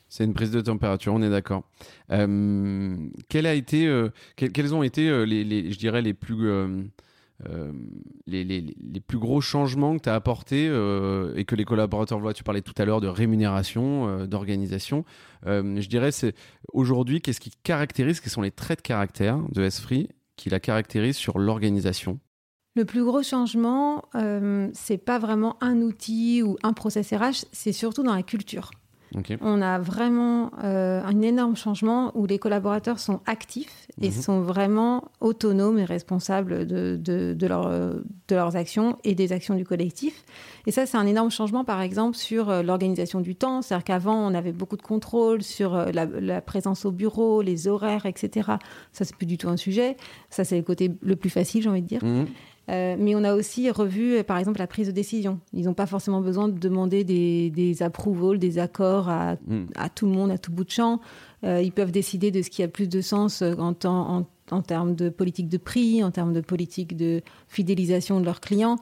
C'est une prise de température, on est d'accord. Euh, quel a été, euh, quels ont été euh, les, je dirais, les plus, les, les, plus gros changements que tu as apportés et que les collaborateurs voient Tu parlais tout à l'heure de rémunération, d'organisation. je dirais, c'est aujourd'hui, qu'est-ce qui caractérise, quels sont les traits de caractère de Esfree qui la caractérisent sur l'organisation? Le plus gros changement, euh, c'est pas vraiment un outil ou un process RH, c'est surtout dans la culture. On a vraiment euh, un énorme changement où les collaborateurs sont actifs et mhm. sont vraiment autonomes et responsables de, de, leur, de, leurs actions et des actions du collectif. Et ça, c'est un énorme changement, par exemple, sur euh, l'organisation du temps. C'est-à-dire qu'avant, on avait beaucoup de contrôle sur euh, la, présence au bureau, les horaires, etc. Ça, c'est plus du tout un sujet. Ça, c'est le côté le plus facile, j'ai envie de dire. Mhm. Euh, mais on a aussi revu, euh, par exemple, la prise de décision. Ils n'ont pas forcément besoin de demander des, des approvals, des accords à, hmm. à, tout le monde, à tout bout de champ. Euh, ils peuvent décider de ce qui a plus de sens en, en, en, termes de politique de prix, en termes de politique de fidélisation de leurs clients.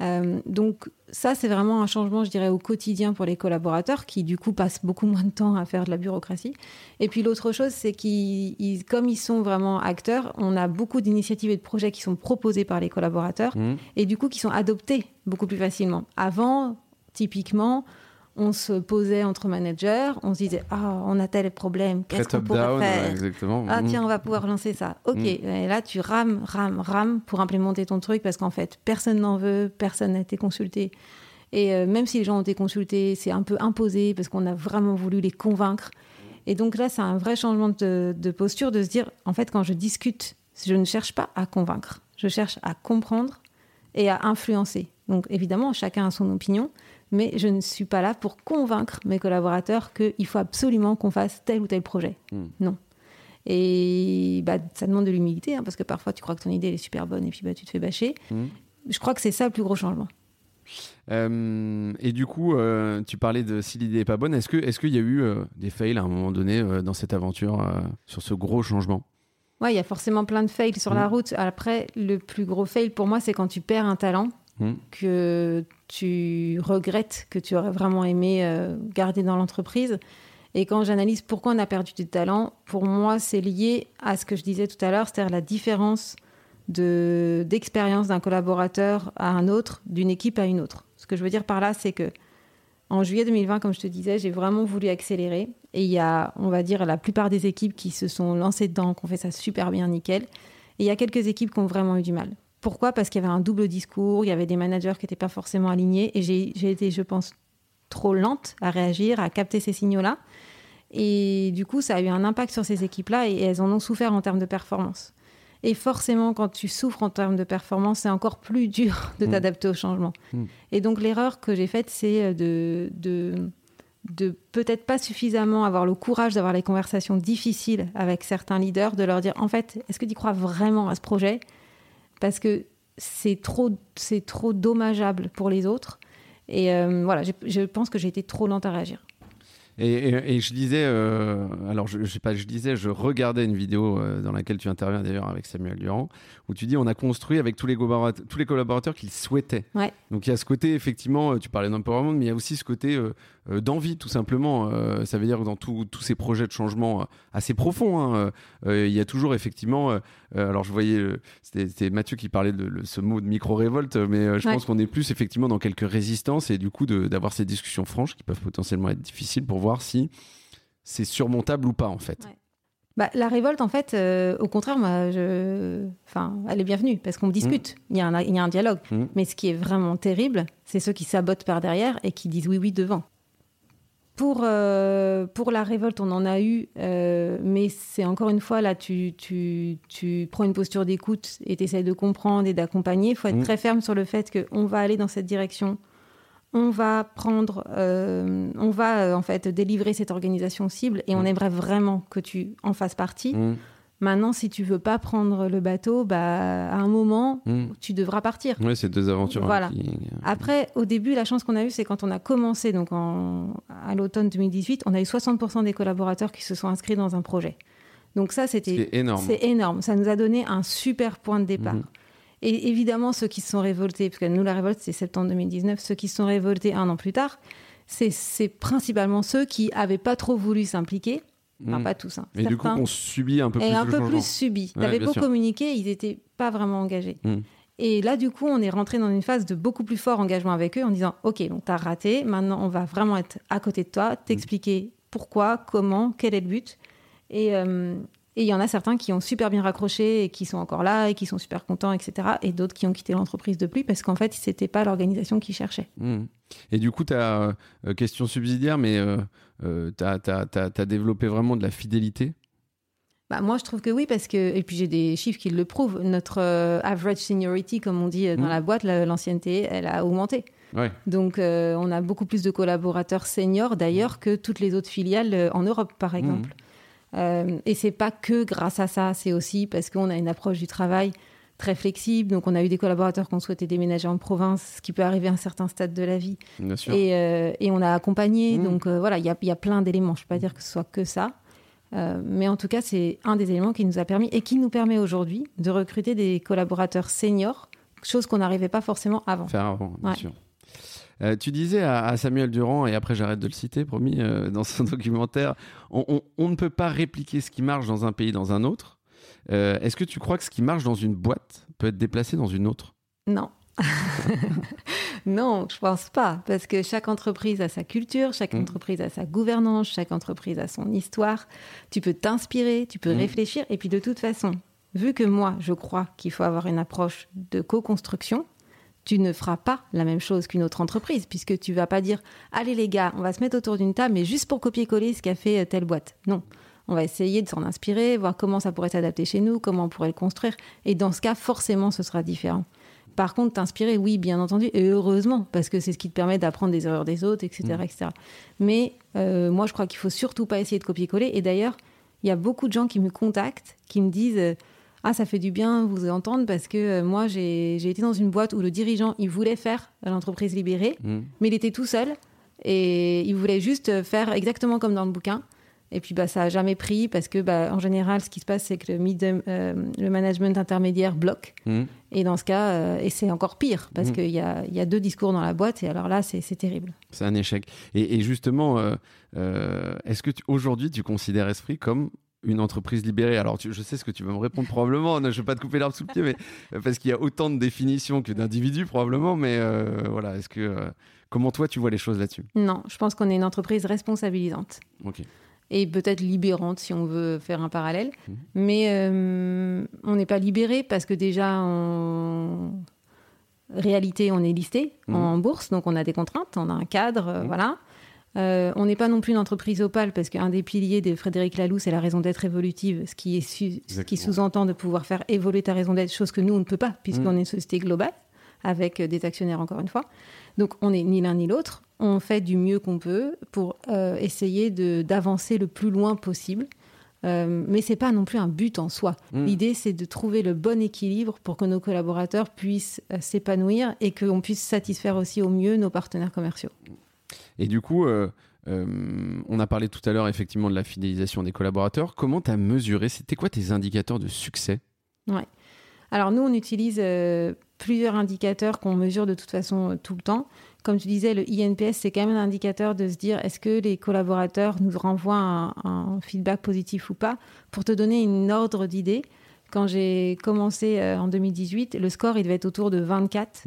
Euh, donc ça, c'est vraiment un changement, je dirais, au quotidien pour les collaborateurs qui, du coup, passent beaucoup moins de temps à faire de la bureaucratie. Et puis l'autre chose, c'est qu'ils, comme ils sont vraiment acteurs, on a beaucoup d'initiatives et de projets qui sont proposés par les collaborateurs mmh. et du coup qui sont adoptés beaucoup plus facilement. Avant, typiquement, on se posait entre managers, on se disait ah on a tel problème, qu'est-ce qu'on pourrait faire exactement. Ah tiens on va pouvoir lancer ça. Ok mm. et là tu rames rames rames pour implémenter ton truc parce qu'en fait personne n'en veut, personne n'a été consulté et euh, même si les gens ont été consultés c'est un peu imposé parce qu'on a vraiment voulu les convaincre et donc là c'est un vrai changement de, de posture de se dire en fait quand je discute je ne cherche pas à convaincre, je cherche à comprendre et à influencer. Donc évidemment chacun a son opinion mais je ne suis pas là pour convaincre mes collaborateurs qu'il faut absolument qu'on fasse tel ou tel projet. Hmm. Non. Et bah, ça demande de l'humilité, hein, parce que parfois tu crois que ton idée est super bonne et puis bah, tu te fais bâcher. Hmm. Je crois que c'est ça le plus gros changement. Euh, et du coup, euh, tu parlais de si l'idée n'est pas bonne. Est-ce qu'il est y a eu euh, des fails à un moment donné dans cette aventure, sur ce gros changement? Ouais, il y a forcément plein de fails sur la hmm. route. Après, le plus gros fail pour moi, c'est quand tu perds un talent Hmm. que tu regrettes, que tu aurais vraiment aimé euh, garder dans l'entreprise. Et quand j'analyse pourquoi on a perdu du talent, pour moi, c'est lié à ce que je disais tout à l'heure, c'est-à-dire la différence d'expérience d'un collaborateur à un autre, d'une équipe à une autre. Ce que je veux dire par là, c'est que en juillet 2020, comme je te disais, j'ai vraiment voulu accélérer. Et il y a, on va dire, la plupart des équipes qui se sont lancées dedans, qui ont fait ça super bien, nickel. Et il y a quelques équipes qui ont vraiment eu du mal. Pourquoi? Parce qu'il y avait un double discours, il y avait des managers qui n'étaient pas forcément alignés et j'ai été, je pense, trop lente à réagir, à capter ces signaux-là. Et du coup, ça a eu un impact sur ces équipes-là et elles en ont souffert en termes de performance. Et forcément, quand tu souffres en termes de performance, c'est encore plus dur de mm. t'adapter au changement. Mm. Et donc, l'erreur que j'ai faite, c'est de, de, de peut-être pas suffisamment avoir le courage d'avoir les conversations difficiles avec certains leaders, de leur dire, en fait, est-ce que tu crois vraiment à ce projet? Parce que c'est trop, c'est trop dommageable pour les autres. Et euh, voilà, je pense que j'ai été trop lente à réagir. Et, je disais, euh, alors je, je, sais pas, je disais, je regardais une vidéo euh, dans laquelle tu interviens d'ailleurs avec Samuel Durand, où tu dis on a construit avec tous les collaborateurs, tous les collaborateurs qu'ils souhaitaient. Ouais. Donc il y a ce côté effectivement, tu parlais d'empowerment, mais il y a aussi ce côté d'envie tout simplement. Euh, ça veut dire que dans tous ces projets de changement euh, assez profonds, hein, il y a toujours effectivement. alors je voyais, c'était Mathieu qui parlait de, ce mot de micro-révolte, mais je pense qu'on est plus effectivement dans quelques résistances et du coup d'avoir ces discussions franches qui peuvent potentiellement être difficiles pour voir si c'est surmontable ou pas en fait. Bah, la révolte, en fait, au contraire, moi, je... enfin, elle est bienvenue parce qu'on discute. Mmh. Il, y a un, il, y a un, dialogue. Mmh. Mais ce qui est vraiment terrible, c'est ceux qui sabotent par derrière et qui disent oui, oui devant. Pour, euh, pour la révolte, on en a eu, euh, mais c'est encore une fois, là, tu, tu, tu prends une posture d'écoute et tu essaies de comprendre et d'accompagner. Il faut être mmh. très ferme sur le fait qu'on va aller dans cette direction. On va prendre, euh, on va en fait délivrer cette organisation cible et on mmh. aimerait vraiment que tu en fasses partie. Mmh. Maintenant, si tu veux pas prendre le bateau, bah, à un moment, hmm. tu devras partir. Oui, c'est deux aventures. Voilà. Après, au début, la chance qu'on a eue, c'est quand on a commencé, donc en, à l'automne 2018, on a eu 60% des collaborateurs qui se sont inscrits dans un projet. Donc ça, c'était énorme. C'est énorme. Ça nous a donné un super point de départ. Hmm. Et évidemment, ceux qui se sont révoltés, parce que nous, la révolte, c'est septembre 2019, ceux qui se sont révoltés un an plus tard, c'est principalement ceux qui n'avaient pas trop voulu s'impliquer Enfin, hmm. pas tous. Hein. Mais du coup, on subit un peu plus. Et un peu plus subi. Tu avais beau communiquer, ils n'étaient pas vraiment engagés. Hmm. Et là, du coup, on est rentré dans une phase de beaucoup plus fort engagement avec eux en disant Ok, donc tu as raté, maintenant on va vraiment être à côté de toi, t'expliquer pourquoi, comment, quel est le but. Et, euh, Et il y en a certains qui ont super bien raccroché et qui sont encore là et qui sont super contents, etc. Et d'autres qui ont quitté l'entreprise depuis parce qu'en fait, c'était pas l'organisation qu'ils cherchaient. Mmh. Et du coup, tu as, euh, question subsidiaire, mais euh, euh tu as, développé vraiment de la fidélité? Bah, moi, je trouve que oui, parce que, et puis j'ai des chiffres qui le prouvent, notre euh, average seniority, comme on dit dans mmh. la boîte, l'ancienneté, elle a augmenté. Ouais. Donc, on a beaucoup plus de collaborateurs seniors d'ailleurs que toutes les autres filiales en Europe, par mmh. Euh, et c'est pas que grâce à ça, c'est aussi parce qu'on a une approche du travail très flexible. Donc, on a eu des collaborateurs qui ont souhaité déménager en province, ce qui peut arriver à un certain stade de la vie. Bien sûr. Et, euh, et, on a accompagné. Mmh. Donc, euh, voilà, il y a, y a, plein d'éléments. Je ne peux pas dire que ce soit que ça. mais en tout cas, c'est un des éléments qui nous a permis et qui nous permet aujourd'hui de recruter des collaborateurs seniors, chose qu'on n'arrivait pas forcément avant. Faire avant, bien sûr. Euh, tu disais à, Samuel Durand, et après j'arrête de le citer, promis, euh, dans son documentaire, on, ne peut pas répliquer ce qui marche dans un pays dans un autre. Euh, est-ce que tu crois que ce qui marche dans une boîte peut être déplacé dans une autre? Non. non, je pense pas, parce que chaque entreprise a sa culture, chaque mmh. entreprise a sa gouvernance, chaque entreprise a son histoire. Tu peux t'inspirer, tu peux mmh. réfléchir, et puis de toute façon, vu que moi, je crois qu'il faut avoir une approche de co-construction, tu ne feras pas la même chose qu'une autre entreprise, puisque tu vas pas dire Allez les gars, on va se mettre autour d'une table, mais juste pour copier-coller ce qu'a fait euh, telle boîte. Non. On va essayer de s'en inspirer, voir comment ça pourrait s'adapter chez nous, comment on pourrait le construire. Et dans ce cas, forcément, ce sera différent. Par contre, t'inspirer, oui, bien entendu, et heureusement, parce que c'est ce qui te permet d'apprendre des erreurs des autres, etc. Mm. etc. Mais euh, moi, je crois qu'il faut surtout pas essayer de copier-coller. Et d'ailleurs, il y a beaucoup de gens qui me contactent, qui me disent euh, ah ça fait du bien vous entendre parce que euh, moi j'ai été dans une boîte où le dirigeant il voulait faire l'entreprise libérée, mmh. mais il était tout seul et il voulait juste faire exactement comme dans le bouquin. Et puis bah, ça a jamais pris parce que bah, en général, ce qui se passe, c'est que le, euh, le management intermédiaire bloque. Mmh. Et dans ce cas, euh, et c'est encore pire parce mmh. qu'il y a, y a, deux discours dans la boîte et alors là, c'est terrible. C'est un échec. Et, justement, est-ce que aujourd'hui, tu considères Esprit comme une entreprise libérée Alors, je sais ce que tu vas me répondre probablement. je ne vais pas te couper l'arbre sous le pied, mais parce qu'il y a autant de définitions que d'individus probablement. Mais euh, voilà, est-ce que euh, comment toi tu vois les choses là-dessus? Non, je pense qu'on est une entreprise responsabilisante. Ok. Et peut-être libérante si on veut faire un parallèle. Mhm. Mais euh, on n'est pas libéré parce que déjà en réalité on est listé mhm. en bourse, donc on a des contraintes, on a un cadre, mhm. voilà. Euh, on n'est pas non plus une entreprise opale parce qu'un des piliers de Frédéric Laloux, c'est la raison d'être évolutive, ce qui, qui sous-entend de pouvoir faire évoluer ta raison d'être, chose que nous, on ne peut pas puisqu'on mm. est une société globale avec euh, des actionnaires encore une fois. Donc on n'est ni l'un ni l'autre. On fait du mieux qu'on peut pour euh, essayer d'avancer le plus loin possible. Euh, mais c'est pas non plus un but en soi. Mm. L'idée, c'est de trouver le bon équilibre pour que nos collaborateurs puissent s'épanouir et qu'on puisse satisfaire aussi au mieux nos partenaires commerciaux. Et du coup, euh, euh, on a parlé tout à l'heure effectivement de la fidélisation des collaborateurs. Comment tu as mesuré? C'était quoi tes indicateurs de succès? Ouais. Alors nous, on utilise euh, plusieurs indicateurs qu'on mesure de toute façon tout le temps. Comme tu disais, le INPS, c'est quand même un indicateur de se dire est-ce que les collaborateurs nous renvoient un, feedback positif ou pas? Pour te donner une ordre d'idée, quand j'ai commencé en 2018, le score, il devait être autour de 24.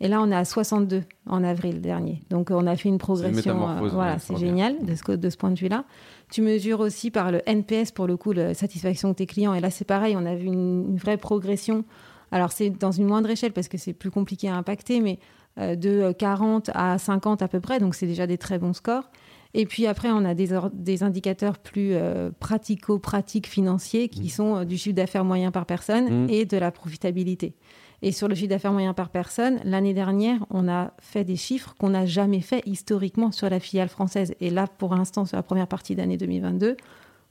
Et là, on est à 62 en avril dernier. Donc, on a fait une progression. Euh, voilà, c'est génial de ce, de ce point de vue-là. Tu mesures aussi par le NPS, pour le coup, la satisfaction de tes clients. Et là, c'est pareil, on a vu une, vraie progression. Alors, c'est dans une moindre échelle parce que c'est plus compliqué à impacter, mais euh, de 40 à 50 à peu près. Donc, c'est déjà des très bons scores. Et puis après, on a des, des indicateurs plus euh, pratico-pratiques financiers qui mmh. sont du chiffre d'affaires moyen par personne mmh. et de la profitabilité. Et sur le chiffre d'affaires moyen par personne, l'année dernière, on a fait des chiffres qu'on n'a jamais fait historiquement sur la filiale française. Et là, pour l'instant, sur la première partie d'année 2022,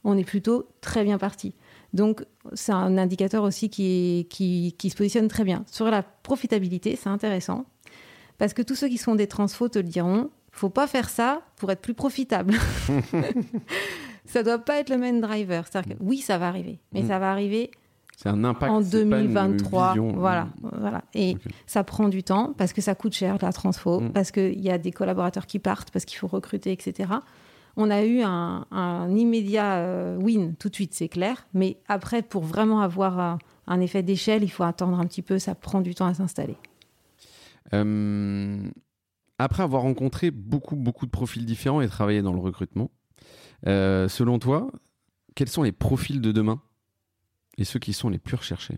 on est plutôt très bien parti. Donc, c'est un indicateur aussi qui, qui, qui, se positionne très bien. Sur la profitabilité, c'est intéressant. Parce que tous ceux qui sont des transfos te le diront, faut pas faire ça pour être plus profitable. ça doit pas être le main driver. Que oui, ça va arriver, mais mm. ça va arriver c'est un impact. En 2023, voilà, voilà. Et ça prend du temps parce que ça coûte cher la transfo, mm. parce qu'il y a des collaborateurs qui partent, parce qu'il faut recruter, etc. On a eu un, immédiat euh, win tout de suite, c'est clair. Mais après, pour vraiment avoir un, effet d'échelle, il faut attendre un petit peu. Ça prend du temps à s'installer. Euh, après avoir rencontré beaucoup, beaucoup de profils différents et travaillé dans le recrutement, euh, selon toi, quels sont les profils de demain? Et ceux qui sont les plus recherchés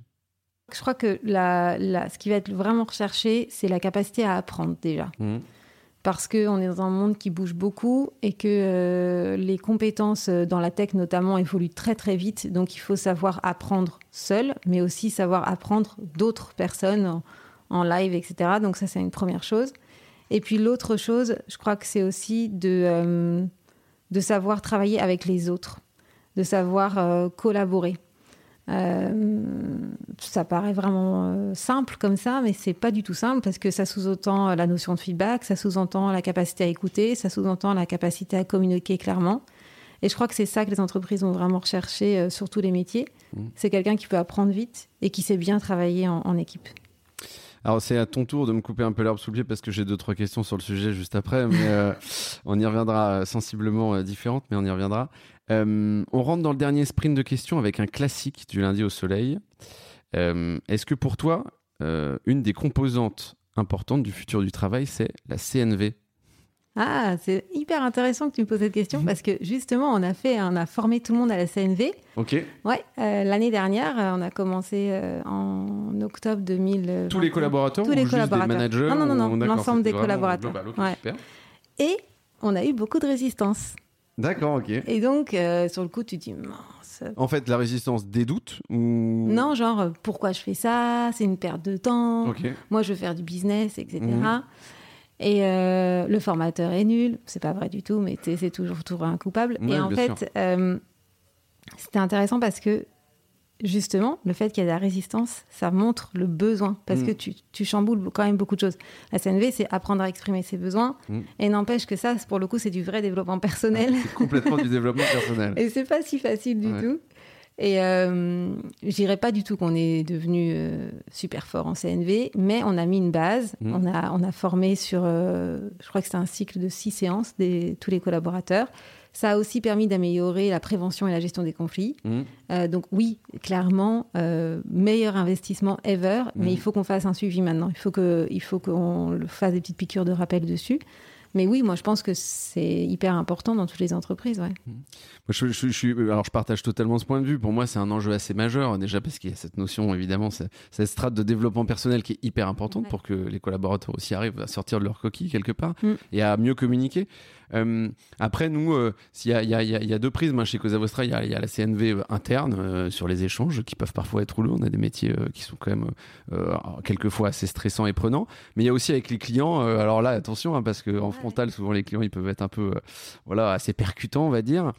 Je crois que la, ce qui va être vraiment recherché, c'est la capacité à apprendre déjà. Mmh. Parce qu'on est dans un monde qui bouge beaucoup et que euh, les compétences dans la tech notamment évoluent très très vite. Donc il faut savoir apprendre seul, mais aussi savoir apprendre d'autres personnes en, live, etc. Donc ça c'est une première chose. Et puis l'autre chose, je crois que c'est aussi de, euh, de savoir travailler avec les autres, de savoir euh, collaborer. Euh, ça paraît vraiment euh, simple comme ça, mais c'est pas du tout simple parce que ça sous-entend la notion de feedback, ça sous-entend la capacité à écouter, ça sous-entend la capacité à communiquer clairement. Et je crois que c'est ça que les entreprises ont vraiment recherché euh, sur tous les métiers. Mmh. C'est quelqu'un qui peut apprendre vite et qui sait bien travailler en, équipe. Alors c'est à ton tour de me couper un peu l'herbe sous le pied parce que j'ai deux trois questions sur le sujet juste après, mais on y reviendra sensiblement différentes, mais on y reviendra. Euh, on rentre dans le dernier sprint de questions avec un classique du lundi au soleil. Euh, est-ce que pour toi, euh, une des composantes importantes du futur du travail, c'est la CNV ah, c'est hyper intéressant que tu me poses cette question parce que justement, on a fait, on a formé tout le monde à la CNV. Ok. Ouais, l'année dernière, on a commencé en octobre 2000. Tous les collaborateurs Tous les collaborateurs. des managers Non, non, non, l'ensemble des collaborateurs. Et on a eu beaucoup de résistance. D'accord, ok. Et donc, euh, sur le coup, tu dis, mince. En fait, la résistance des doutes ou... Non, genre, euh, pourquoi je fais ça? C'est une perte de temps. Moi, je veux faire du business, etc. Et euh, le formateur est nul. C'est pas vrai du tout, mais c'est toujours, toujours un coupable. et en fait, c'était intéressant parce que justement, le fait qu'il y ait de la résistance, ça montre le besoin, parce mm. que tu, tu, chamboules quand même beaucoup de choses. La CNV, c'est apprendre à exprimer ses besoins, mm. et n'empêche que ça, pour le coup, c'est du vrai développement personnel. c'est complètement du développement personnel. Et c'est pas si facile du tout. Et euh, je dirais pas du tout qu'on est devenu euh, super fort en CNV, mais on a mis une base. Mm. On, a, on a formé sur, euh, je crois que c'est un cycle de six séances, des, tous les collaborateurs. Ça a aussi permis d'améliorer la prévention et la gestion des conflits. Mmh. Euh, donc oui, clairement, meilleur investissement ever, mais mmh. il faut qu'on fasse un suivi maintenant. Il faut que, il faut qu'on fasse des petites piqûres de rappel dessus. Mais oui, moi je pense que c'est hyper important dans toutes les entreprises. Ouais. Mmh. je, je, alors je partage totalement ce point de vue. Pour moi, c'est un enjeu assez majeur, déjà parce qu'il y a cette notion, évidemment, cette strate de développement personnel qui est hyper importante pour que les collaborateurs aussi arrivent à sortir de leur coquille quelque part et à mieux communiquer. Euh, après, nous, euh, il y, y, a deux prismes hein. chez Cosa Vostra. Il y, a la CNV euh, interne sur les échanges qui peuvent parfois être lourds. On a des métiers qui sont quand même quelquefois assez stressants et prenants. Mais il y a aussi avec les clients. alors là, attention, hein, parce qu'en frontal, souvent les clients, ils peuvent être un peu, voilà, assez percutants, on va dire.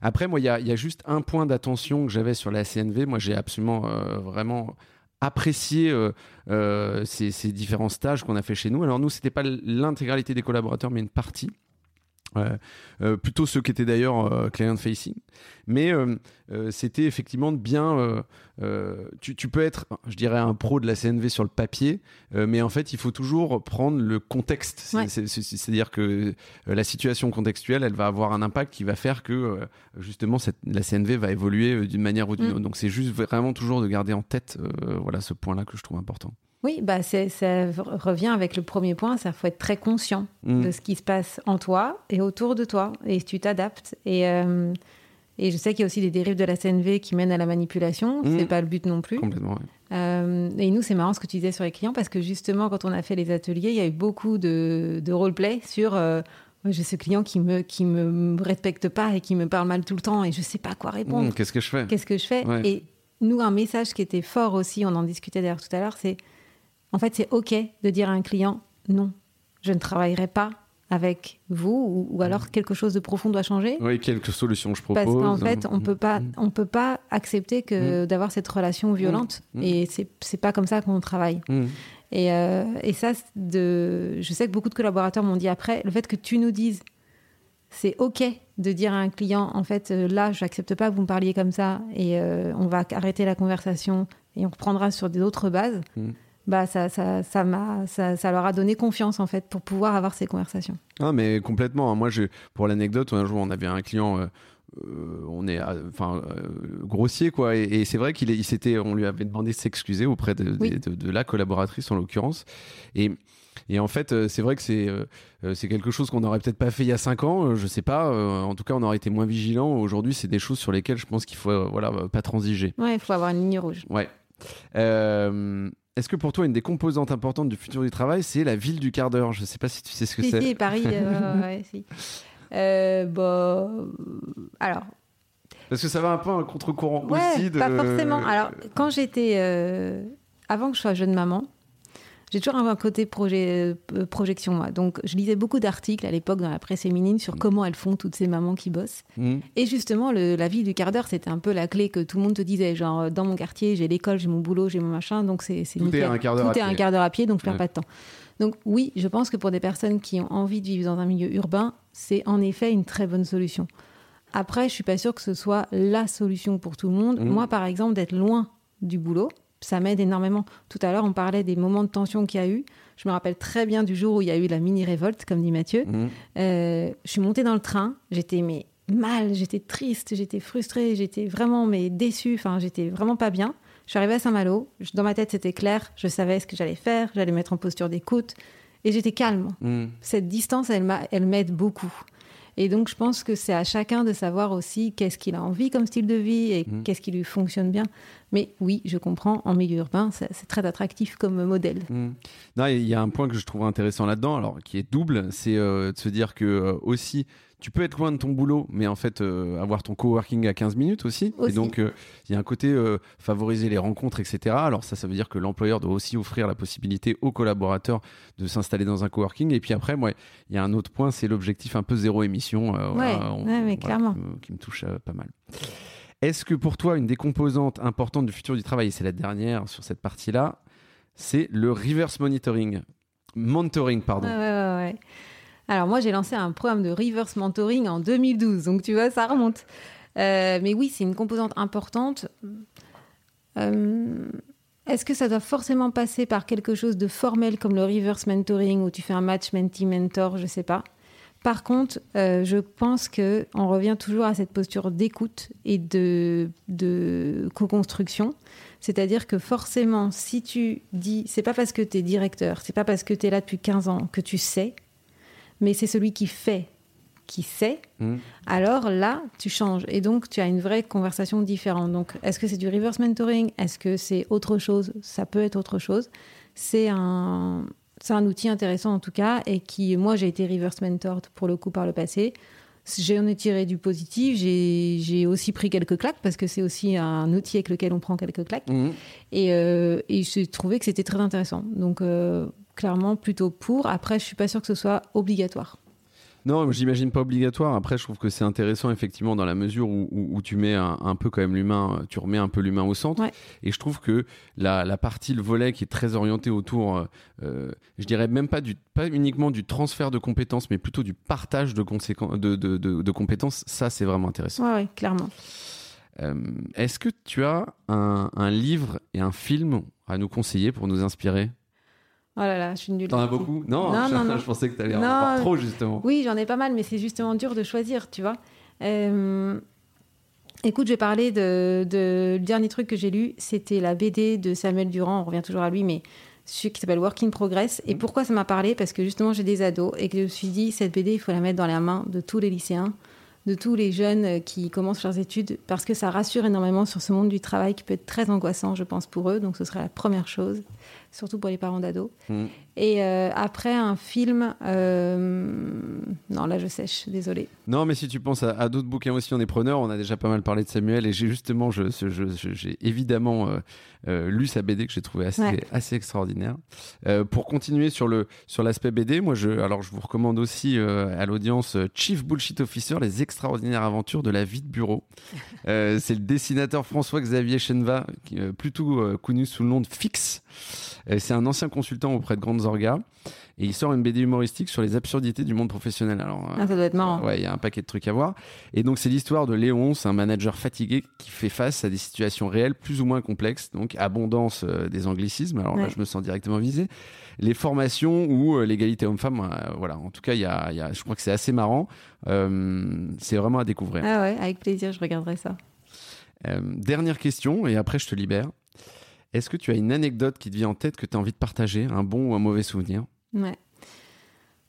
après, moi, il y a, juste un point d'attention que j'avais sur la CNV. Moi, j'ai absolument vraiment apprécier euh, euh, ces, différents stages qu'on a fait chez nous. Alors nous, c'était pas l'intégralité des collaborateurs, mais une partie. Euh, plutôt ceux qui étaient d'ailleurs client facing. Mais c'était effectivement de bien. Tu, tu, peux être, je dirais, un pro de la CNV sur le papier, mais en fait, il faut toujours prendre le contexte. C'est-à-dire que la situation contextuelle, elle va avoir un impact qui va faire que justement cette, la CNV va évoluer d'une manière ou d'une mm. autre. Donc c'est juste vraiment toujours de garder en tête voilà ce point-là que je trouve important. Oui, bah ça revient avec le premier point, ça faut être très conscient mm. de ce qui se passe en toi et autour de toi, et tu t'adaptes. Et, euh, et je sais qu'il y a aussi des dérives de la CNV qui mènent à la manipulation, mm. c'est pas le but non plus. Complètement. Euh, et nous, c'est marrant ce que tu disais sur les clients, parce que justement, quand on a fait les ateliers, il y a eu beaucoup de, de roleplay sur... Euh, j'ai ce client qui me qui me respecte pas et qui me parle mal tout le temps et je sais pas quoi répondre. Mm, qu'est-ce que je fais? Qu'est-ce que je fais? Et nous, un message qui était fort aussi, on en discutait d'ailleurs tout à l'heure, c'est en fait, c'est OK de dire à un client non, je ne travaillerai pas avec vous ou, alors mm. quelque chose de profond doit changer. Oui, quelques solutions je propose. Parce qu'en fait, on mm. peut pas, mm. on peut pas accepter que d'avoir cette relation violente et c'est c'est pas comme ça qu'on travaille. Et, euh, et, ça, de, je sais que beaucoup de collaborateurs m'ont dit après, le fait que tu nous dises c'est OK de dire à un client, en fait, euh, là, je n'accepte pas que vous me parliez comme ça et euh, on va arrêter la conversation et on reprendra sur d'autres bases bah ça, ça, ça, ça, ça, leur a donné confiance en fait pour pouvoir avoir ces conversations. Ah mais complètement. Moi, je, pour l'anecdote, un jour on avait un client. Euh, on est enfin grossier quoi et, c'est vrai qu'il s'était on lui avait demandé de s'excuser auprès de, de, la collaboratrice en l'occurrence et et en fait, euh, c'est vrai que c'est euh, euh, c'est quelque chose qu'on n'aurait peut-être pas fait il y a 5 ans, je sais pas. en tout cas, on aurait été moins vigilant. Aujourd'hui, c'est des choses sur lesquelles je pense qu'il faut voilà pas transiger. Ouais, il faut avoir une ligne rouge. Ouais. Est-ce que pour toi, une des composantes importantes du futur du travail, c'est la ville du quart d'heure? Je ne sais pas si tu sais ce que c'est. Si, Paris, ouais, si. bon, alors. Parce que ça va un peu un contre-courant ouais, aussi. De... Pas forcément. Alors, quand j'étais. avant que je sois jeune maman, j'ai toujours un côté projet, euh, projection, moi. Donc, je lisais beaucoup d'articles à l'époque dans la presse féminine sur mm. comment elles font toutes ces mamans qui bossent. Mm. Et justement, la vie du quart d'heure, c'était un peu la clé que tout le monde te disait. Genre, dans mon quartier, j'ai l'école, j'ai mon boulot, j'ai mon machin. Donc, c'est Tout est un quart d'heure à pied. un quart d'heure à pied, donc je perds pas de temps. Donc, oui, je pense que pour des personnes qui ont envie de vivre dans un milieu urbain, c'est en effet une très bonne solution. Après, je suis pas sûre que ce soit la solution pour tout le monde. Mm. Moi, par exemple, d'être loin du boulot, ça m'aide énormément. Tout à l'heure, on parlait des moments de tension qu'il y a eu. Je me rappelle très bien du jour où il y a eu la mini-révolte, comme dit Mathieu. Mmh. Euh, je suis montée dans le train, j'étais mais mal, j'étais triste, j'étais frustrée, j'étais vraiment mais déçue, enfin j'étais vraiment pas bien. Je suis arrivée à Saint-Malo, dans ma tête c'était clair, je savais ce que j'allais faire, j'allais mettre en posture d'écoute et j'étais calme. Mmh. Cette distance, elle m'aide beaucoup. Et donc, je pense que c'est à chacun de savoir aussi qu'est-ce qu'il a envie comme style de vie et mmh. qu'est-ce qui lui fonctionne bien. Mais oui, je comprends, en milieu urbain, c'est très attractif comme modèle. Mmh. il y a un point que je trouve intéressant là-dedans, alors qui est double, c'est euh, de se dire que euh, aussi tu peux être loin de ton boulot, mais en fait euh, avoir ton coworking à 15 minutes aussi. Et donc il y a un côté favoriser les rencontres, etc. Alors ça, ça veut dire que l'employeur doit aussi offrir la possibilité aux collaborateurs de s'installer dans un coworking. Et puis après, moi, il y a un autre point, c'est l'objectif un peu zéro émission. ouais, mais clairement. qui me touche pas mal. Est-ce que pour toi, une des composantes importantes du futur du travail, et c'est la dernière sur cette partie-là, c'est le reverse monitoring? Mentoring, pardon. Ouais, ouais, ouais. Alors moi, j'ai lancé un programme de reverse mentoring en 2012, donc tu vois, ça remonte. Euh, mais oui, c'est une composante importante. Euh, est-ce que ça doit forcément passer par quelque chose de formel comme le reverse mentoring où tu fais un match mentee-mentor, je sais pas par contre, euh, je pense que on revient toujours à cette posture d'écoute et de, de co-construction. C'est-à-dire que forcément, si tu dis, c'est pas parce que tu es directeur, c'est pas parce que tu es là depuis 15 ans que tu sais, mais c'est celui qui fait qui sait, mmh. alors là, tu changes. Et donc, tu as une vraie conversation différente. Donc, est-ce que c'est du reverse mentoring? Est-ce que c'est autre chose? Ça peut être autre chose. C'est un, c'est un outil intéressant en tout cas et qui, moi, j'ai été reverse mentor pour le coup par le passé. J'en ai tiré du positif. J'ai aussi pris quelques claques parce que c'est aussi un outil avec lequel on prend quelques claques. Mmh. Et, euh, et j'ai trouvé que c'était très intéressant. Donc, euh, clairement, plutôt pour. Après, je suis pas sûre que ce soit obligatoire. Non, j'imagine pas obligatoire. Après, je trouve que c'est intéressant effectivement dans la mesure où, tu mets un, peu quand même l'humain, tu remets un peu l'humain au centre. Et je trouve que la, partie, le volet qui est très orienté autour, euh, euh, je dirais même pas du, pas uniquement du transfert de compétences, mais plutôt du partage de, de, de, compétences. Ça, c'est vraiment intéressant. Oui, clairement. Euh, est-ce que tu as un, un livre et un film à nous conseiller pour nous inspirer? Oh là là, je suis nulle. T'en as beaucoup? Non, je, pensais que t'allais en avoir trop, justement. Oui, j'en ai pas mal, mais c'est justement dur de choisir, tu vois. Euh, écoute, je vais parler de, Le dernier truc que j'ai lu, c'était la BD de Samuel Durand, on revient toujours à lui, mais celui qui s'appelle Work in Progress. Et mhm. pourquoi ça m'a parlé? Parce que justement, j'ai des ados et que je me suis dit, cette BD, il faut la mettre dans la main de tous les lycéens, de tous les jeunes qui commencent leurs études, parce que ça rassure énormément sur ce monde du travail qui peut être très angoissant, je pense, pour eux. Donc, ce serait la première chose surtout pour les parents d'ados. Mm. Et euh, après, un film. Euh, non, là, je sèche, désolé. Non, mais si tu penses à, d'autres bouquins aussi, on est preneur. On a déjà pas mal parlé de Samuel. Et j'ai justement, j'ai je, évidemment euh, lu sa BD que j'ai trouvé assez, assez extraordinaire. pour continuer sur le sur l'aspect BD, moi, je, alors, je vous recommande aussi à l'audience Chief Bullshit Officer Les extraordinaires aventures de la vie de bureau. C'est le dessinateur François-Xavier Chenva, plutôt connu sous le nom de Fix. C'est un ancien consultant auprès de grandes et il sort une BD humoristique sur les absurdités du monde professionnel. Alors, ah, ça doit être marrant. Ouais, il y a un paquet de trucs à voir. Et donc, c'est l'histoire de Léon, c'est un manager fatigué qui fait face à des situations réelles plus ou moins complexes. Donc, abondance des anglicismes. Alors là, je me sens directement visé. Les formations ou l'égalité homme-femme, voilà. En tout cas, il y a, y a, je crois que c'est assez marrant. c'est vraiment à découvrir. Ah ouais, avec plaisir, je regarderai ça. dernière question, et après, je te libère. Est-ce que tu as une anecdote qui te vient en tête que tu as envie de partager, un bon ou un mauvais souvenir? Ouais.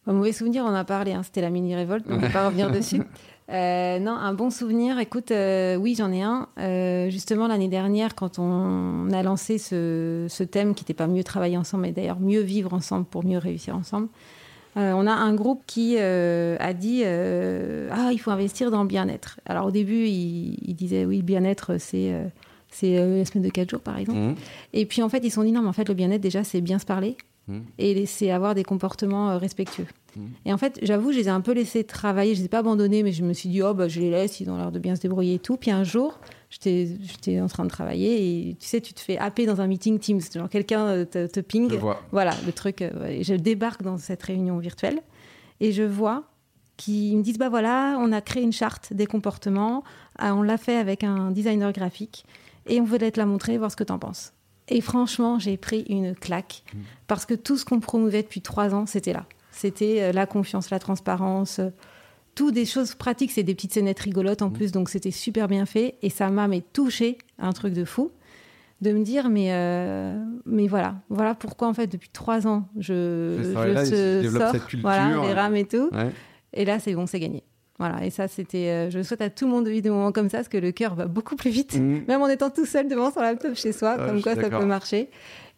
Un mauvais souvenir, on en a parlé, hein, c'était la mini-révolte, on ne va pas revenir dessus. Euh, non, un bon souvenir, écoute, euh, oui, j'en ai un. Euh, justement, l'année dernière, quand on a lancé ce, ce thème qui n'était pas mieux travailler ensemble, mais d'ailleurs mieux vivre ensemble pour mieux réussir ensemble, on a un groupe qui a dit Ah, il faut investir dans le bien-être. Alors au début, il, il disait Oui, bien-être, c'est c'est euh, la semaine de 4 jours, par exemple. Mmh. Et puis, en fait, ils se sont dit, non, mais en fait, le bien-être, déjà, c'est bien se parler. Mmh. Et c'est avoir des comportements euh, respectueux. Mmh. Et en fait, j'avoue, je les ai un peu laissés travailler. Je ne les ai pas abandonnés, mais je me suis dit, oh, bah, je les laisse, ils ont l'air de bien se débrouiller et tout. Puis un jour, j'étais en train de travailler et tu sais, tu te fais happer dans un meeting Teams. Genre, quelqu'un euh, te, te, ping. Voilà, le truc. je débarque dans cette réunion virtuelle et je vois qu'ils me disent, bah voilà, on a créé une charte des comportements. On l'a fait avec un designer graphique et on voulait te la montrer, voir ce que tu en penses. Et franchement, j'ai pris une claque parce que tout ce qu'on promouvait depuis trois ans, c'était là. C'était euh, la confiance, la transparence, euh, tout des choses pratiques. C'est des petites scénettes rigolotes en mmh. plus, donc c'était super bien fait. Et ça m'a touché, un truc de fou, de me dire mais euh, mais voilà, voilà pourquoi en fait depuis trois ans je, je, sors, voilà, les rames et tout. Et là, c'est bon, c'est gagné. Voilà, et ça, c'était. Euh, je souhaite à tout le monde de vivre des moments comme ça, parce que le cœur va beaucoup plus vite, mmh. même en étant tout seul devant son laptop chez soi, comme quoi ça peut marcher.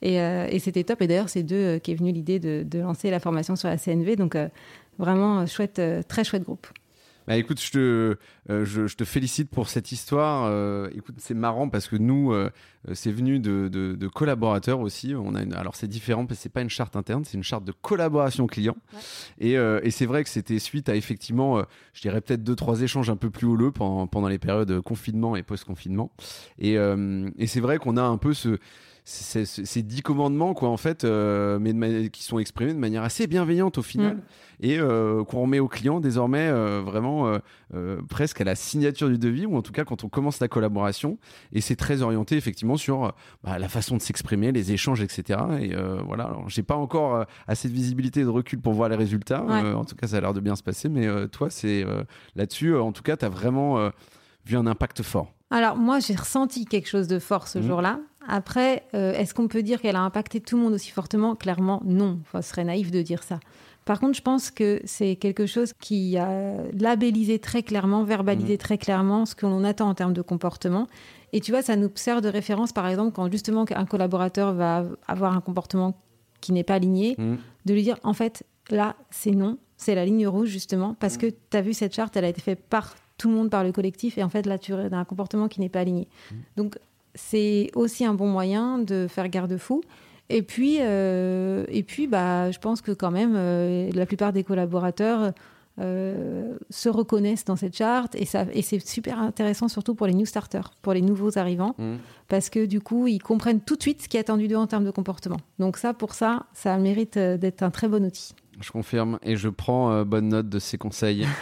Et, euh, et c'était top. Et d'ailleurs, c'est d'eux euh, qui est venu l'idée de, de, lancer la formation sur la CNV. Donc, vraiment chouette, très chouette groupe. Bah, écoute, je te, euh, je, te félicite pour cette histoire. Euh, écoute, c'est marrant parce que nous, euh, c'est venu de, de, collaborateurs aussi. On a une, alors c'est différent parce que c'est pas une charte interne, c'est une charte de collaboration client. Et, et c'est vrai que c'était suite à effectivement, je dirais peut-être deux trois échanges un peu plus houleux pendant, pendant les périodes confinement et post-confinement. Et, et c'est vrai qu'on a un peu ce ces dix commandements quoi en fait euh, mais qui sont exprimés de manière assez bienveillante au final. Mm. et euh, qu'on remet aux clients désormais euh, vraiment presque à la signature du devis ou en tout cas quand on commence la collaboration. Et c'est très orienté effectivement sur bah, la façon de s'exprimer les échanges etc et voilà. Alors j'ai pas encore assez de visibilité et de recul pour voir les résultats. En tout cas ça a l'air de bien se passer. Mais toi c'est là-dessus en tout cas tu as vraiment vu un impact fort. Alors moi, j'ai ressenti quelque chose de fort ce mmh. jour-là. Après, euh, est-ce qu'on peut dire qu'elle a impacté tout le monde aussi fortement? Clairement, non. ce serait naïf de dire ça. Par contre, je pense que c'est quelque chose qui a labellisé très clairement, verbalisé mmh. très clairement ce que l'on attend en termes de comportement. Et tu vois, ça nous sert de référence, par exemple, quand justement un collaborateur va avoir un comportement qui n'est pas aligné, mmh. de lui dire, en fait, là, c'est non, c'est la ligne rouge, justement, parce que tu as vu cette charte, elle a été faite par tout le monde par le collectif et en fait là tu as un comportement qui n'est pas aligné. Donc c'est aussi un bon moyen de faire garde-fou. Et puis, euh, et puis bah, je pense que quand même, euh, la plupart des collaborateurs euh, se reconnaissent dans cette charte et, ça, et c'est super intéressant surtout pour les new starters, pour les nouveaux arrivants, mmh. parce que du coup, ils comprennent tout de suite ce qui est attendu d'eux en termes de comportement. Donc ça, pour ça, ça mérite d'être un très bon outil. Je confirme et je prends euh, bonne note de ces conseils.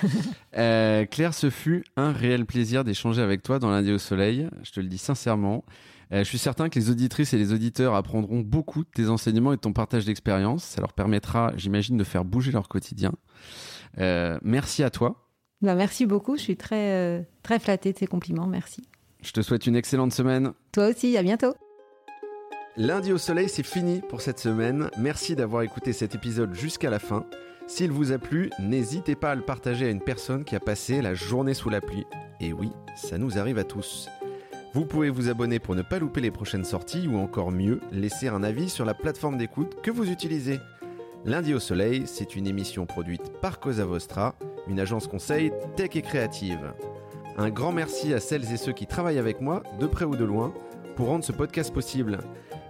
Euh, Claire, ce fut un réel plaisir d'échanger avec toi dans lundi au soleil. Je te le dis sincèrement. Euh, je suis certain que les auditrices et les auditeurs apprendront beaucoup de tes enseignements et de ton partage d'expérience. Ça leur permettra, j'imagine, de faire bouger leur quotidien. merci à toi. Bah, merci beaucoup. Je suis très, très flattée de ces compliments. Merci. Je te souhaite une excellente semaine. Toi aussi. À bientôt. Lundi au soleil, c'est fini pour cette semaine. Merci d'avoir écouté cet épisode jusqu'à la fin. S'il vous a plu, n'hésitez pas à le partager à une personne qui a passé la journée sous la pluie. Et oui, ça nous arrive à tous. Vous pouvez vous abonner pour ne pas louper les prochaines sorties ou encore mieux, laisser un avis sur la plateforme d'écoute que vous utilisez. Lundi au soleil, c'est une émission produite par Cosa Vostra, une agence conseil tech et créative. Un grand merci à celles et ceux qui travaillent avec moi, de près ou de loin, pour rendre ce podcast possible.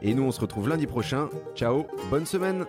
Et nous, on se retrouve lundi prochain. Ciao, bonne semaine